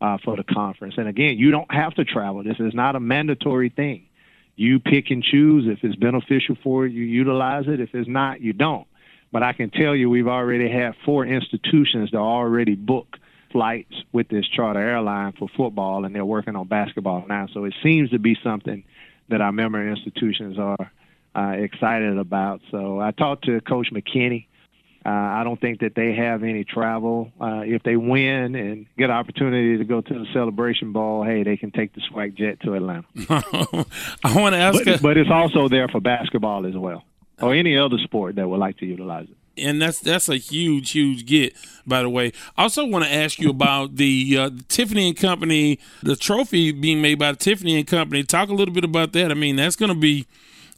uh, for the conference. And again, you don't have to travel. This is not a mandatory thing. You pick and choose. If it's beneficial for you, you utilize it. If it's not, you don't. But I can tell you, we've already had four institutions that already book flights with this charter airline for football, and they're working on basketball now. So it seems to be something that our member institutions are uh, excited about. So I talked to Coach McKinley. Uh, I don't think that they have any travel. Uh, if they win and get an opportunity to go to the Celebration Bowl, hey, they can take the SWAC jet to Atlanta. I want to ask, but, but it's also there for basketball as well, or any other sport that would like to utilize it and that's that's a huge, huge get. By the way, I also want to ask you about the, uh, the Tiffany and Company, the trophy being made by Tiffany and Company. Talk a little bit about that. I mean, that's going to be,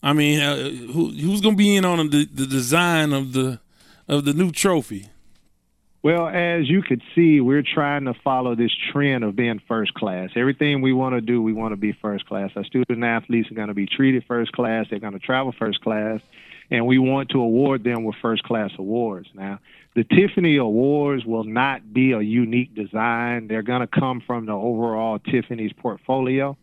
I mean, uh, who, who's going to be in on the, the design of the of the new trophy? Well, as you could see, we're trying to follow this trend of being first class. Everything we want to do, we want to be first class. Our student athletes are going to be treated first class. They're going to travel first class, and we want to award them with first class awards. Now, the Tiffany Awards will not be a unique design. They're going to come from the overall Tiffany's portfolio.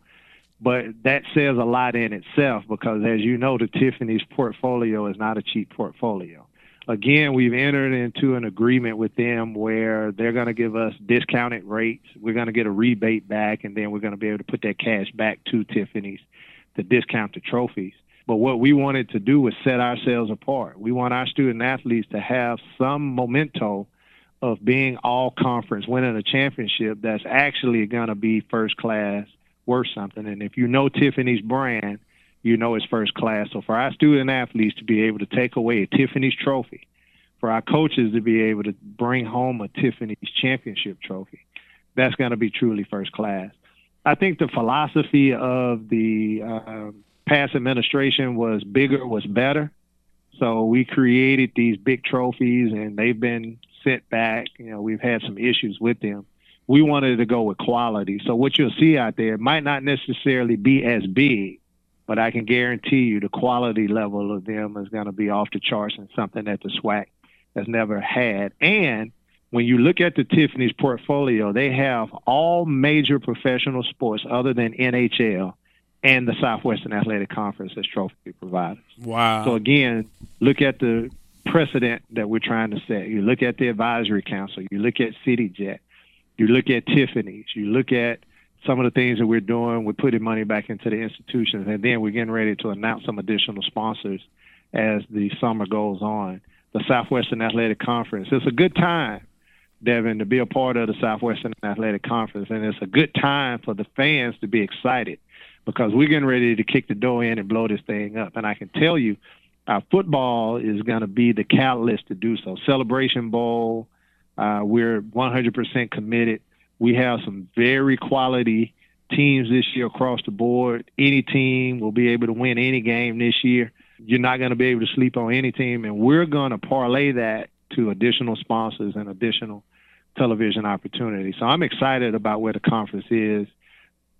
But that says a lot in itself because, as you know, the Tiffany's portfolio is not a cheap portfolio again, we've entered into an agreement with them where they're going to give us discounted rates. We're going to get a rebate back, and then we're going to be able to put that cash back to Tiffany's to discount the trophies. But what we wanted to do was set ourselves apart. We want our student athletes to have some memento of being all conference, winning a championship that's actually going to be first class, worth something. And if you know Tiffany's brand, you know it's first class. So for our student athletes to be able to take away a Tiffany's trophy, for our coaches to be able to bring home a Tiffany's championship trophy, that's going to be truly first class. I think the philosophy of the uh, past administration was bigger was better. So we created these big trophies, and they've been sent back. You know, we've had some issues with them. We wanted to go with quality. So what you'll see out there might not necessarily be as big, but I can guarantee you the quality level of them is going to be off the charts and something that the SWAC has never had. And when you look at the Tiffany's portfolio, they have all major professional sports other than NHL and the Southwestern Athletic Conference as trophy providers. Wow. So again, look at the precedent that we're trying to set. You look at the advisory council, you look at CityJet, you look at Tiffany's, you look at some of the things that we're doing. We're putting money back into the institutions, and then we're getting ready to announce some additional sponsors as the summer goes on. The Southwestern Athletic Conference. It's a good time, Devin, to be a part of the Southwestern Athletic Conference, and it's a good time for the fans to be excited because we're getting ready to kick the door in and blow this thing up. And I can tell you, our football is going to be the catalyst to do so. Celebration Bowl, uh, we're 100% committed we have some very quality teams this year across the board. Any team will be able to win any game this year. You're not going to be able to sleep on any team, and we're going to parlay that to additional sponsors and additional television opportunities. So I'm excited about where the conference is.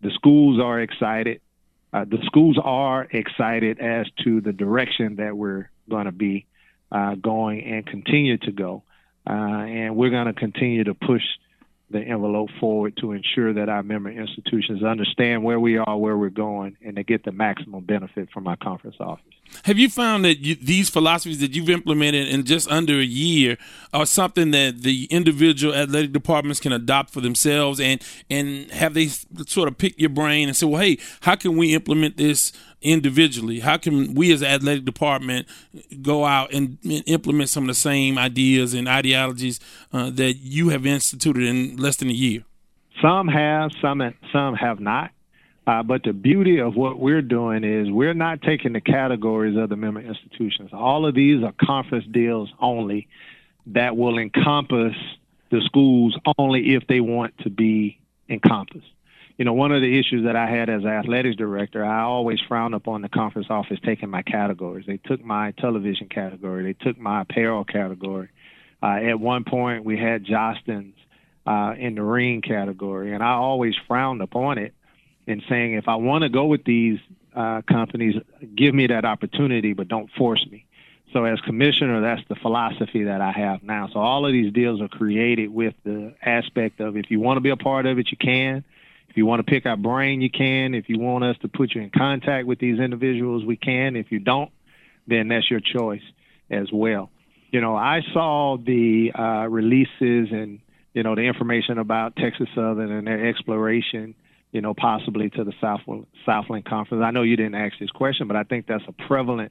The schools are excited. Uh, the schools are excited as to the direction that we're going to be uh, going and continue to go. Uh, and we're going to continue to push the envelope forward to ensure that our member institutions understand where we are, where we're going, and to get the maximum benefit from our conference office. Have you found that you, these philosophies that you've implemented in just under a year are something that the individual athletic departments can adopt for themselves, and and have they sort of pick your brain and say, well, hey, how can we implement this individually? How can we as an athletic department go out and, and implement some of the same ideas and ideologies uh, that you have instituted in less than a year? Some have, some some have not. Uh, but the beauty of what we're doing is we're not taking the categories of the member institutions. All of these are conference deals only that will encompass the schools only if they want to be encompassed. You know, one of the issues that I had as athletics director, I always frowned upon the conference office taking my categories. They took my television category, they took my apparel category. Uh, at one point, we had Jostens uh, in the ring category, and I always frowned upon it in saying if I want to go with these uh, companies, give me that opportunity, but don't force me. So as commissioner, that's the philosophy that I have now. So all of these deals are created with the aspect of if you want to be a part of it, you can. If you want to pick our brain, you can. If you want us to put you in contact with these individuals, we can. If you don't, then that's your choice as well. You know, I saw the uh, releases and you know the information about Texas Southern and their exploration you know, possibly to the South Southland Conference. I know you didn't ask this question, but I think that's a prevalent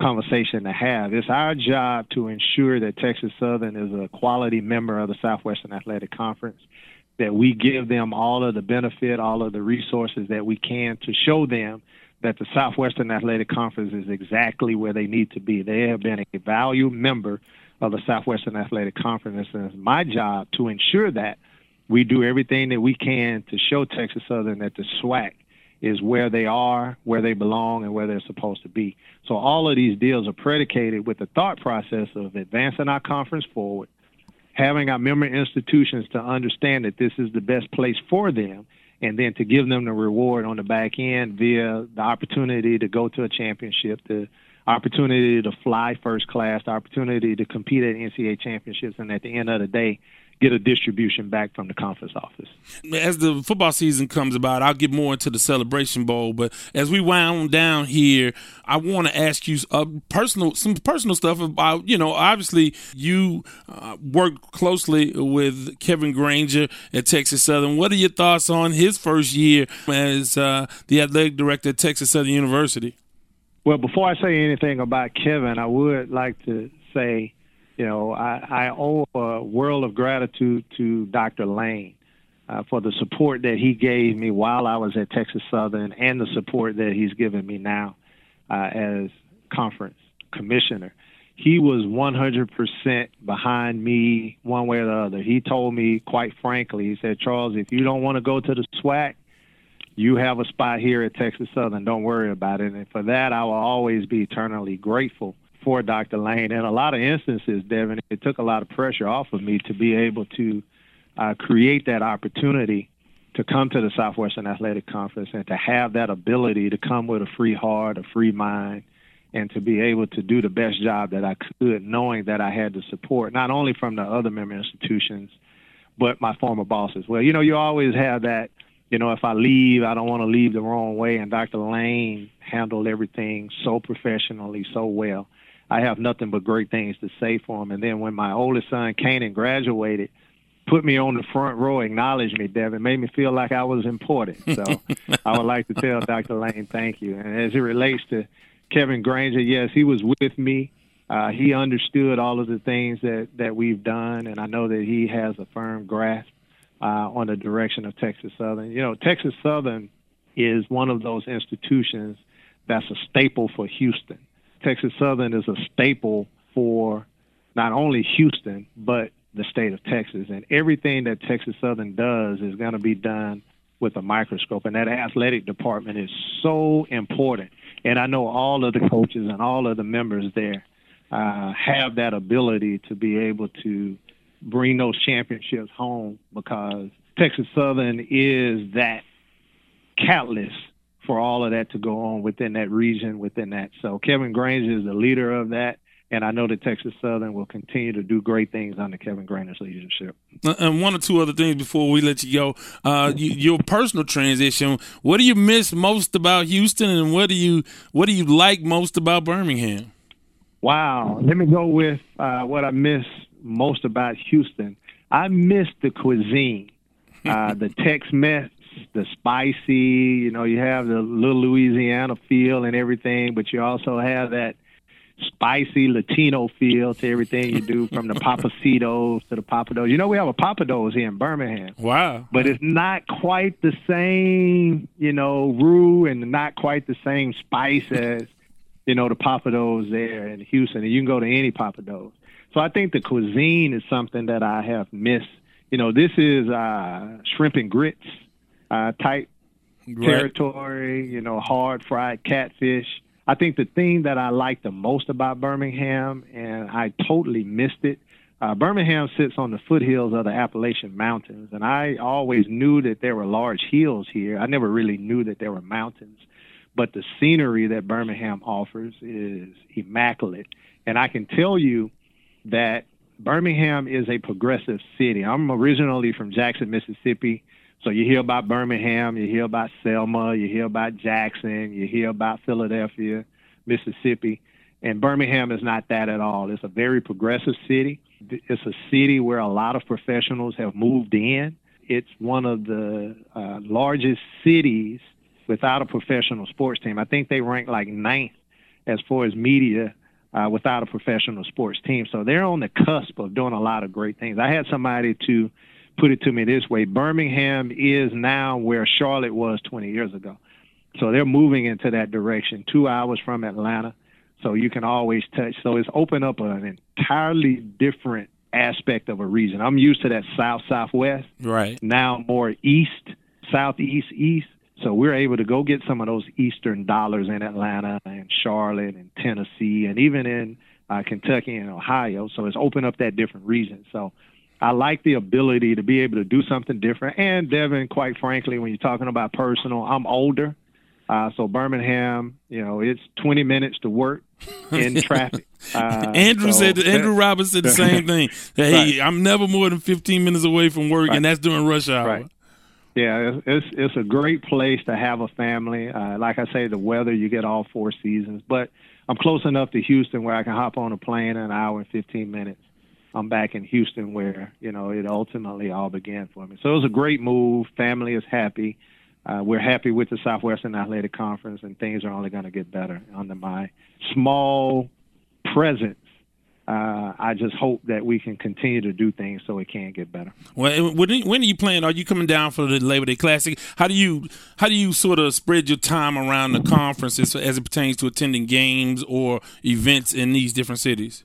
conversation to have. It's our job to ensure that Texas Southern is a quality member of the Southwestern Athletic Conference, that we give them all of the benefit, all of the resources that we can to show them that the Southwestern Athletic Conference is exactly where they need to be. They have been a valued member of the Southwestern Athletic Conference, and it's my job to ensure that we do everything that we can to show Texas Southern that the SWAC is where they are, where they belong, and where they're supposed to be. So all of these deals are predicated with the thought process of advancing our conference forward, having our member institutions to understand that this is the best place for them, and then to give them the reward on the back end via the opportunity to go to a championship, the opportunity to fly first class, the opportunity to compete at NCAA championships, and at the end of the day, get a distribution back from the conference office. As the football season comes about, I'll get more into the Celebration Bowl. But as we wound down here, I want to ask you uh, personal, some personal stuff about, you know, obviously you uh, work closely with Kevin Granger at Texas Southern. What are your thoughts on his first year as uh, the athletic director at Texas Southern University? Well, before I say anything about Kevin, I would like to say you know, I, I owe a world of gratitude to Dr. Lane uh, for the support that he gave me while I was at Texas Southern and the support that he's given me now uh, as conference commissioner. He was 100% behind me one way or the other. He told me quite frankly, he said, Charles, if you don't want to go to the SWAC, you have a spot here at Texas Southern. Don't worry about it. And for that, I will always be eternally grateful for Dr. Lane. In a lot of instances, Devin, it took a lot of pressure off of me to be able to uh, create that opportunity to come to the Southwestern Athletic Conference and to have that ability to come with a free heart, a free mind, and to be able to do the best job that I could, knowing that I had the support not only from the other member institutions, but my former bosses. Well, you know, you always have that. You know, if I leave, I don't want to leave the wrong way. And Dr. Lane handled everything so professionally, so well. I have nothing but great things to say for him. And then when my oldest son, Kanan, graduated, put me on the front row, acknowledged me, Devin, made me feel like I was important. So I would like to tell Dr. Lane thank you. And as it relates to Kevin Granger, yes, he was with me. Uh, he understood all of the things that, that we've done, and I know that he has a firm grasp uh, on the direction of Texas Southern. You know, Texas Southern is one of those institutions that's a staple for Houston. Texas Southern is a staple for not only Houston, but the state of Texas. And everything that Texas Southern does is going to be done with a microscope. And that athletic department is so important. And I know all of the coaches and all of the members there uh, have that ability to be able to bring those championships home because Texas Southern is that catalyst for all of that to go on within that region, within that. So Kevin Granger is the leader of that. And I know that Texas Southern will continue to do great things under Kevin Granger's leadership. Uh, and one or two other things before we let you go. Uh, you, your personal transition. What do you miss most about Houston, and what do you what do you like most about Birmingham? Wow. Let me go with uh, what I miss most about Houston. I miss the cuisine, uh, the Tex-Mex the spicy, you know, you have the little Louisiana feel and everything, but you also have that spicy Latino feel to everything you do from the Pappasito's to the Pappadeaux. You know, we have a Pappadeaux here in Birmingham. Wow. But it's not quite the same, you know, roux and not quite the same spice as, you know, the Pappadeaux there in Houston. And you can go to any Pappadeaux. So I think the cuisine is something that I have missed. You know, this is uh, shrimp and grits uh, type Right. territory, you know, hard fried catfish. I think the thing that I like the most about Birmingham, and I totally missed it, uh, Birmingham sits on the foothills of the Appalachian Mountains, and I always knew that there were large hills here. I never really knew that there were mountains, but the scenery that Birmingham offers is immaculate. And I can tell you that Birmingham is a progressive city. I'm originally from Jackson, Mississippi. So you hear about Birmingham, you hear about Selma, you hear about Jackson, you hear about Philadelphia, Mississippi. And Birmingham is not that at all. It's a very progressive city. It's a city where a lot of professionals have moved in. It's one of the uh, largest cities without a professional sports team. I think they rank like ninth as far as media uh, without a professional sports team. So they're on the cusp of doing a lot of great things. I had somebody to put it to me this way Birmingham is now where Charlotte was 20 years ago. So they're moving into that direction, two hours from Atlanta. So you can always touch. So it's opened up an entirely different aspect of a region. I'm used to that south, southwest. Right. Now more east, southeast, east. So we're able to go get some of those eastern dollars in Atlanta and Charlotte and Tennessee and even in uh, Kentucky and Ohio. So it's opened up that different region. So I like the ability to be able to do something different. And Devin, quite frankly, when you're talking about personal, I'm older. Uh, so Birmingham, you know, it's 20 minutes to work in traffic. Uh, Andrew so said that- Andrew Roberts said the same thing. That hey, I'm never more than 15 minutes away from work, and that's during rush hour. Right. Yeah, it's, it's it's a great place to have a family. Uh, like I say, the weather you get all four seasons. But I'm close enough to Houston where I can hop on a plane in an hour and 15 minutes. I'm back in Houston where you know it ultimately all began for me. So it was a great move. Family is happy. Uh, we're happy with the Southwestern Athletic Conference, and things are only going to get better under my small presence. Uh, I just hope that we can continue to do things so it can get better. Well, when, are you playing? Are you coming down for the Labor Day Classic? How do you how do you sort of spread your time around the conferences as it pertains to attending games or events in these different cities?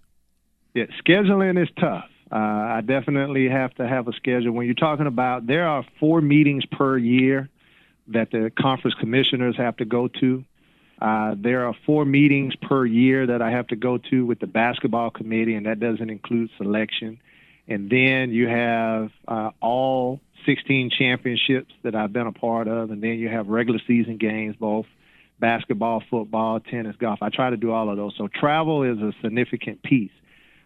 Yeah, scheduling is tough. Uh, I definitely have to have a schedule. When you're talking about, there are four meetings per year that the conference commissioners have to go to. Uh, there are four meetings per year that I have to go to with the basketball committee, and that doesn't include selection. And then you have uh, all 16 championships that I've been a part of, and then you have regular season games, both basketball, football, tennis, golf. I try to do all of those. So travel is a significant piece.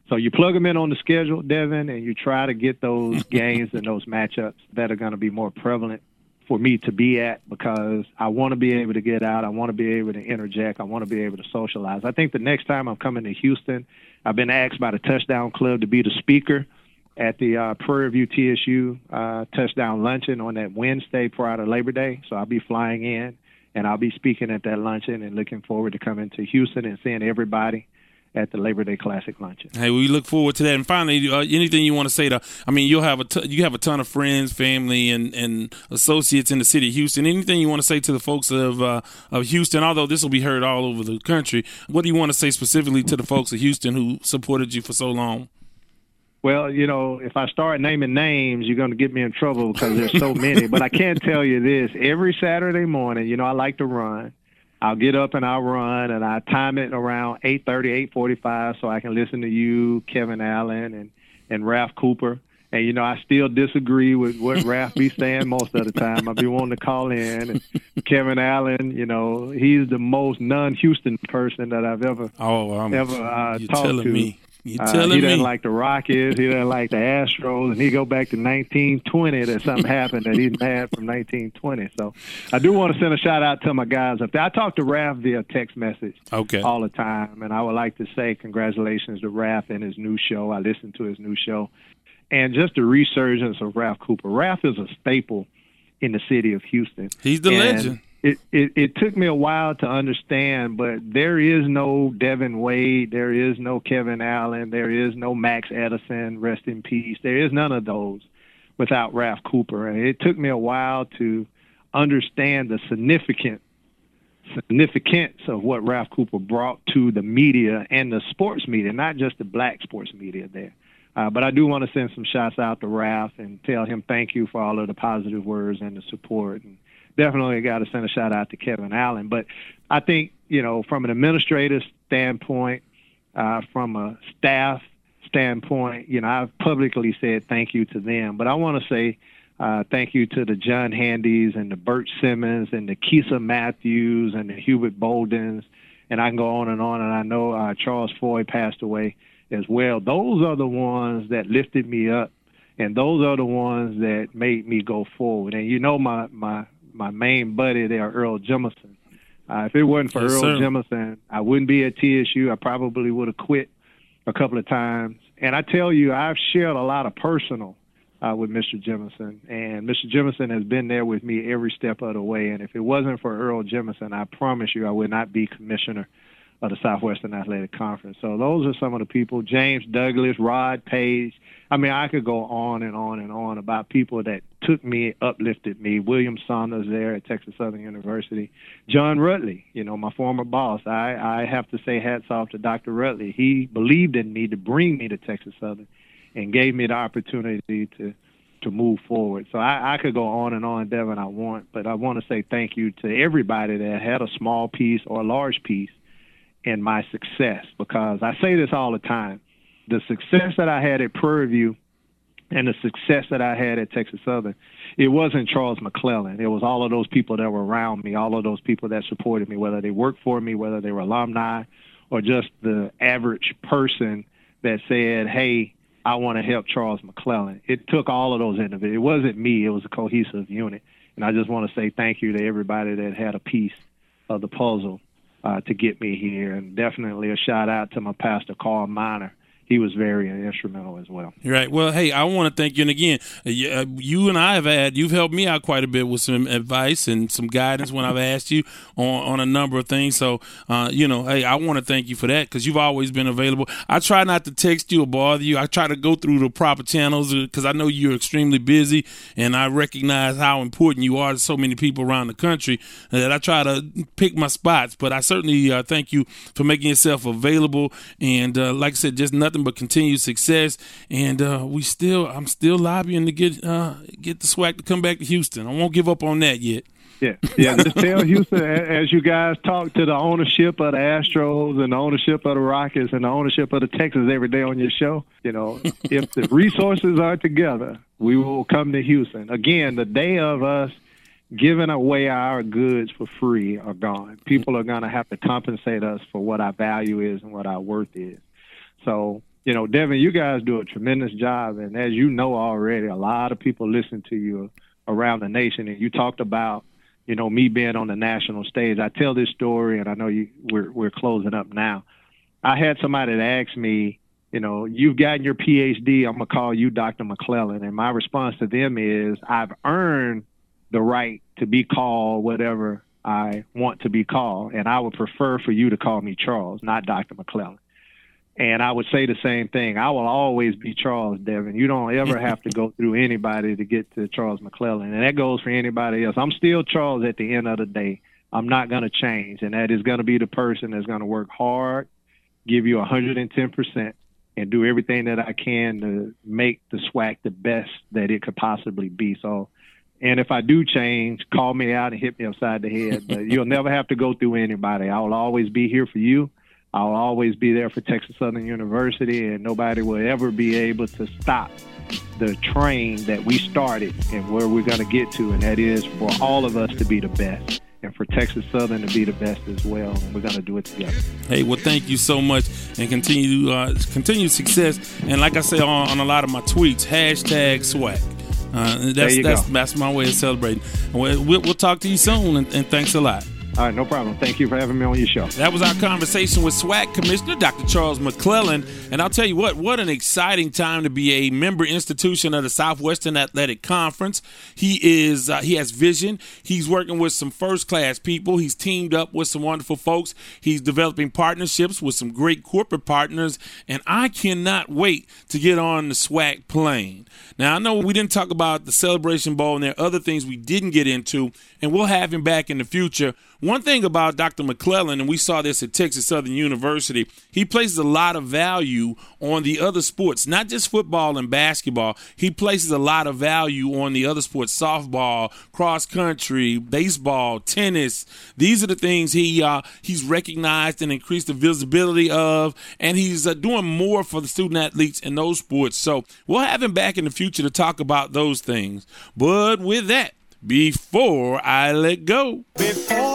So you plug them in on the schedule, Devin, and you try to get those games and those matchups that are going to be more prevalent for me to be at because I want to be able to get out. I want to be able to interject. I want to be able to socialize. I think the next time I'm coming to Houston, I've been asked by the Touchdown Club to be the speaker at the uh, Prairie View TSU uh, touchdown luncheon on that Wednesday prior to Labor Day. So I'll be flying in and I'll be speaking at that luncheon and looking forward to coming to Houston and seeing everybody at the Labor Day Classic luncheon. Hey, we look forward to that. And finally, uh, anything you want to say to? I mean, you'll have a t- you have a ton of friends, family, and, and associates in the city of Houston. Anything you want to say to the folks of uh, of Houston? Although this will be heard all over the country, what do you want to say specifically to the folks of Houston who supported you for so long? Well, you know, if I start naming names, you're going to get me in trouble because there's so many. But I can tell you this: every Saturday morning, you know, I like to run. I'll get up and I'll run, and I time it around 8:30, 8:45, so I can listen to you, Kevin Allen, and and Ralph Cooper. And you know, I still disagree with what Ralph be saying most of the time. I be wanting to call in. And Kevin Allen, you know, he's the most non-Houston person that I've ever Oh, I'm, ever uh, talked telling to. me. You're Uh, he doesn't me. like the Rockets. He doesn't like the Astros, and he go back to 1920 that something happened that he's mad from 1920. So I do want to send a shout out to my guys up there. I talk to Raph via text message okay. all the time, and I would like to say congratulations to Raph and his new show. I listened to his new show, and just the resurgence of Raph Cooper. Raph is a staple in the city of Houston. He's the And legend. It, it it took me a while to understand, but there is no Devin Wade, there is no Kevin Allen, there is no Max Edison, rest in peace. There is none of those without Ralph Cooper, and it took me a while to understand the significance significance of what Ralph Cooper brought to the media and the sports media, not just the black sports media there. Uh, but I do want to send some shots out to Ralph and tell him thank you for all of the positive words and the support. And definitely got to send a shout out to Kevin Allen. But I think, you know, from an administrative standpoint, uh, from a staff standpoint, you know, I've publicly said thank you to them. But I want to say uh, thank you to the John Handys and the Bert Simmons and the Kisa Matthews and the Hubert Boldens. And I can go on and on. And I know uh, Charles Foy passed away as well. Those are the ones that lifted me up, and those are the ones that made me go forward. And you know, my my my main buddy there, Earl Jemison. Uh, if it wasn't for Yes, Earl sir. Jemison, I wouldn't be at TSU. I probably would have quit a couple of times. And I tell you, I've shared a lot of personal uh, with Mr. Jemison, and Mr. Jemison has been there with me every step of the way. And if it wasn't for Earl Jemison, I promise you, I would not be commissioner of the Southwestern Athletic Conference. So those are some of the people: James Douglas, Rod Paige. I mean, I could go on and on and on about people that took me, uplifted me. William Saunders there at Texas Southern University, John Rudley, you know, my former boss. I I have to say hats off to Dr. Rudley. He believed in me to bring me to Texas Southern, and gave me the opportunity to to move forward. So I, I could go on and on, Devin, I want, but I want to say thank you to everybody that had a small piece or a large piece in my success because I say this all the time. The success that I had at Prairie View and the success that I had at Texas Southern, it wasn't Charles McClellan. It was all of those people that were around me, all of those people that supported me, whether they worked for me, whether they were alumni, or just the average person that said, hey, I want to help Charles McClellan. It took all of those individuals. It wasn't me. It was a cohesive unit. And I just want to say thank you to everybody that had a piece of the puzzle uh, to get me here. And definitely a shout out to my pastor, Carl Miner. He was very instrumental as well. Right. Well, hey, I want to thank you. And again, uh, you, uh, and I have had, you've helped me out quite a bit with some advice and some guidance when I've asked you on, on a number of things. So, uh, you know, hey, I want to thank you for that because you've always been available. I try not to text you or bother you. I try to go through the proper channels because I know you're extremely busy and I recognize how important you are to so many people around the country that I try to pick my spots. But I certainly uh, thank you for making yourself available. And uh, like I said, just nothing but continued success. And uh, we still, I'm still lobbying to get uh, get the SWAC to come back to Houston. I won't give up on that yet. Yeah, yeah. Just tell Houston as you guys talk to the ownership of the Astros and the ownership of the Rockets and the ownership of the Texans every day on your show. You know, if the resources are together, we will come to Houston again. The day of us giving away our goods for free are gone. People are going to have to compensate us for what our value is and what our worth is. So, you know, Devin, you guys do a tremendous job, and as you know already, a lot of people listen to you around the nation. And you talked about you know, me being on the national stage. I tell this story, and I know you we're we're closing up now. I had somebody that asked me, you know, you've gotten your PhD. I'm gonna call you Dr. McClellan, and my response to them is, I've earned the right to be called whatever I want to be called, and I would prefer for you to call me Charles, not Dr. McClellan. And I would say the same thing. I will always be Charles Devin. You don't ever have to go through anybody to get to Charles McClellan. And that goes for anybody else. I'm still Charles at the end of the day. I'm not going to change. And that is going to be the person that's going to work hard, give you 110%, and do everything that I can to make the SWAC the best that it could possibly be. So, and if I do change, call me out and hit me upside the head. But you'll never have to go through anybody. I will always be here for you. I'll always be there for Texas Southern University, and nobody will ever be able to stop the train that we started and where we're going to get to, and that is for all of us to be the best and for Texas Southern to be the best as well. And we're going to do it together. Hey, well, thank you so much, and continue uh, continue success. And like I say on, on a lot of my tweets, hashtag swag. Uh, that's you that's go. that's my way of celebrating. We'll, we'll, we'll talk to you soon, and, and thanks a lot. All right, no problem. Thank you for having me on your show. That was our conversation with SWAC Commissioner Dr. Charles McClellan. And I'll tell you what, what an exciting time to be a member institution of the Southwestern Athletic Conference. He is uh, he has vision. He's working with some first class people. He's teamed up with some wonderful folks. He's developing partnerships with some great corporate partners. And I cannot wait to get on the SWAC plane. Now I know we didn't talk about the Celebration Bowl and there are other things we didn't get into, and we'll have him back in the future one thing about Dr. McClellan, and we saw this at Texas Southern University, he places a lot of value on the other sports, not just football and basketball. He places a lot of value on the other sports, softball, cross country, baseball, tennis. These are the things he uh, he's recognized and increased the visibility of, and he's uh, doing more for the student athletes in those sports. So we'll have him back in the future to talk about those things. But with that, before I let go. Before.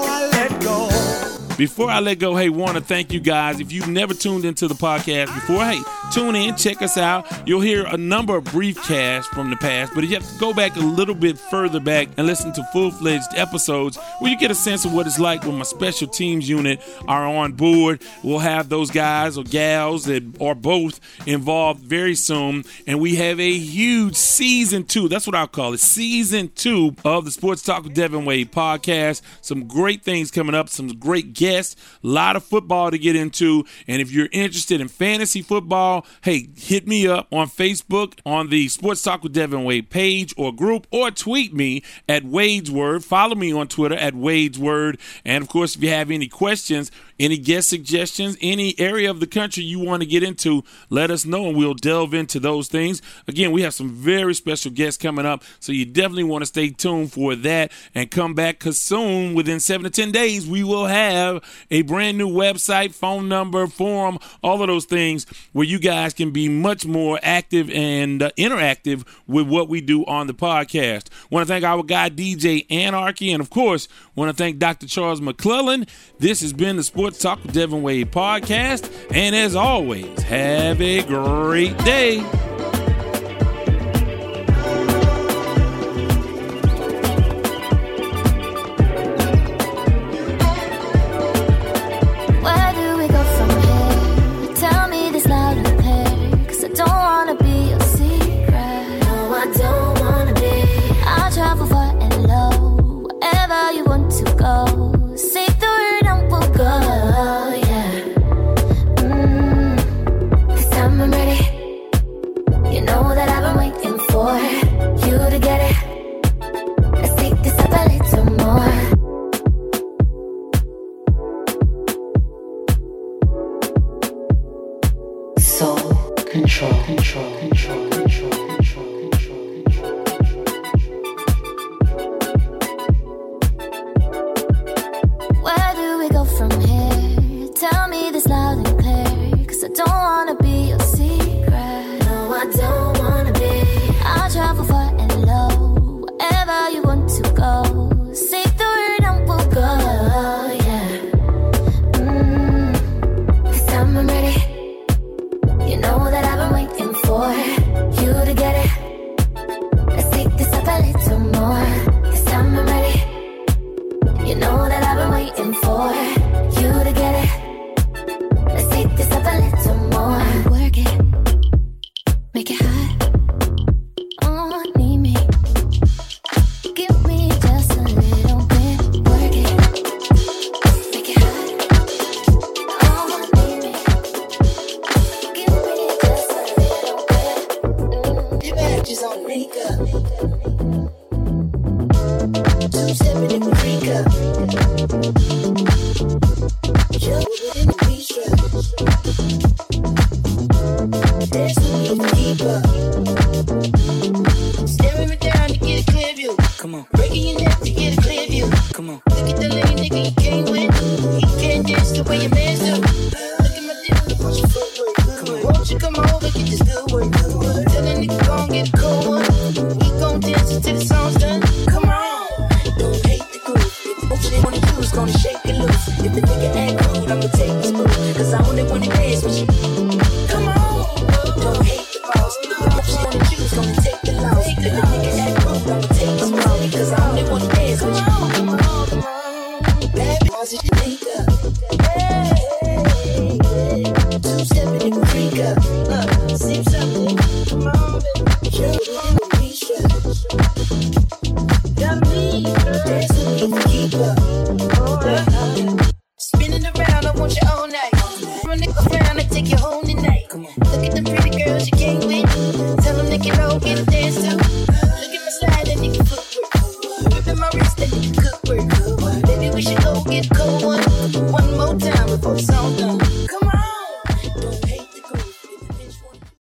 Before I let go, hey, want to thank you guys. If you've never tuned into the podcast before, hey, tune in, check us out. You'll hear a number of brief casts from the past, but you have to go back a little bit further back and listen to full fledged episodes where you get a sense of what it's like when my special teams unit are on board. We'll have those guys or gals that are both involved very soon, and we have a huge season two. That's what I'll call it, season two of the Sports Talk with Devin Wade podcast. Some great things coming up, some great guests a lot of football to get into. And if you're interested in fantasy football, hey, hit me up on Facebook on the Sports Talk with Devin Wade page or group, or tweet me at Wade's Word. Follow me on Twitter at Wade's Word. And of course, if you have any questions, any guest suggestions, any area of the country you want to get into, let us know and we'll delve into those things. Again, we have some very special guests coming up, so you definitely want to stay tuned for that and come back because soon, within seven to 10 days, we will have a brand new website, phone number, forum, all of those things where you guys can be much more active and uh, interactive with what we do on the podcast. Want to thank our guy DJ Anarchy, and of course, want to thank Dr. Charles McClellan. This has been the Sports Talk with Devin Wade podcast, and as always, have a great day.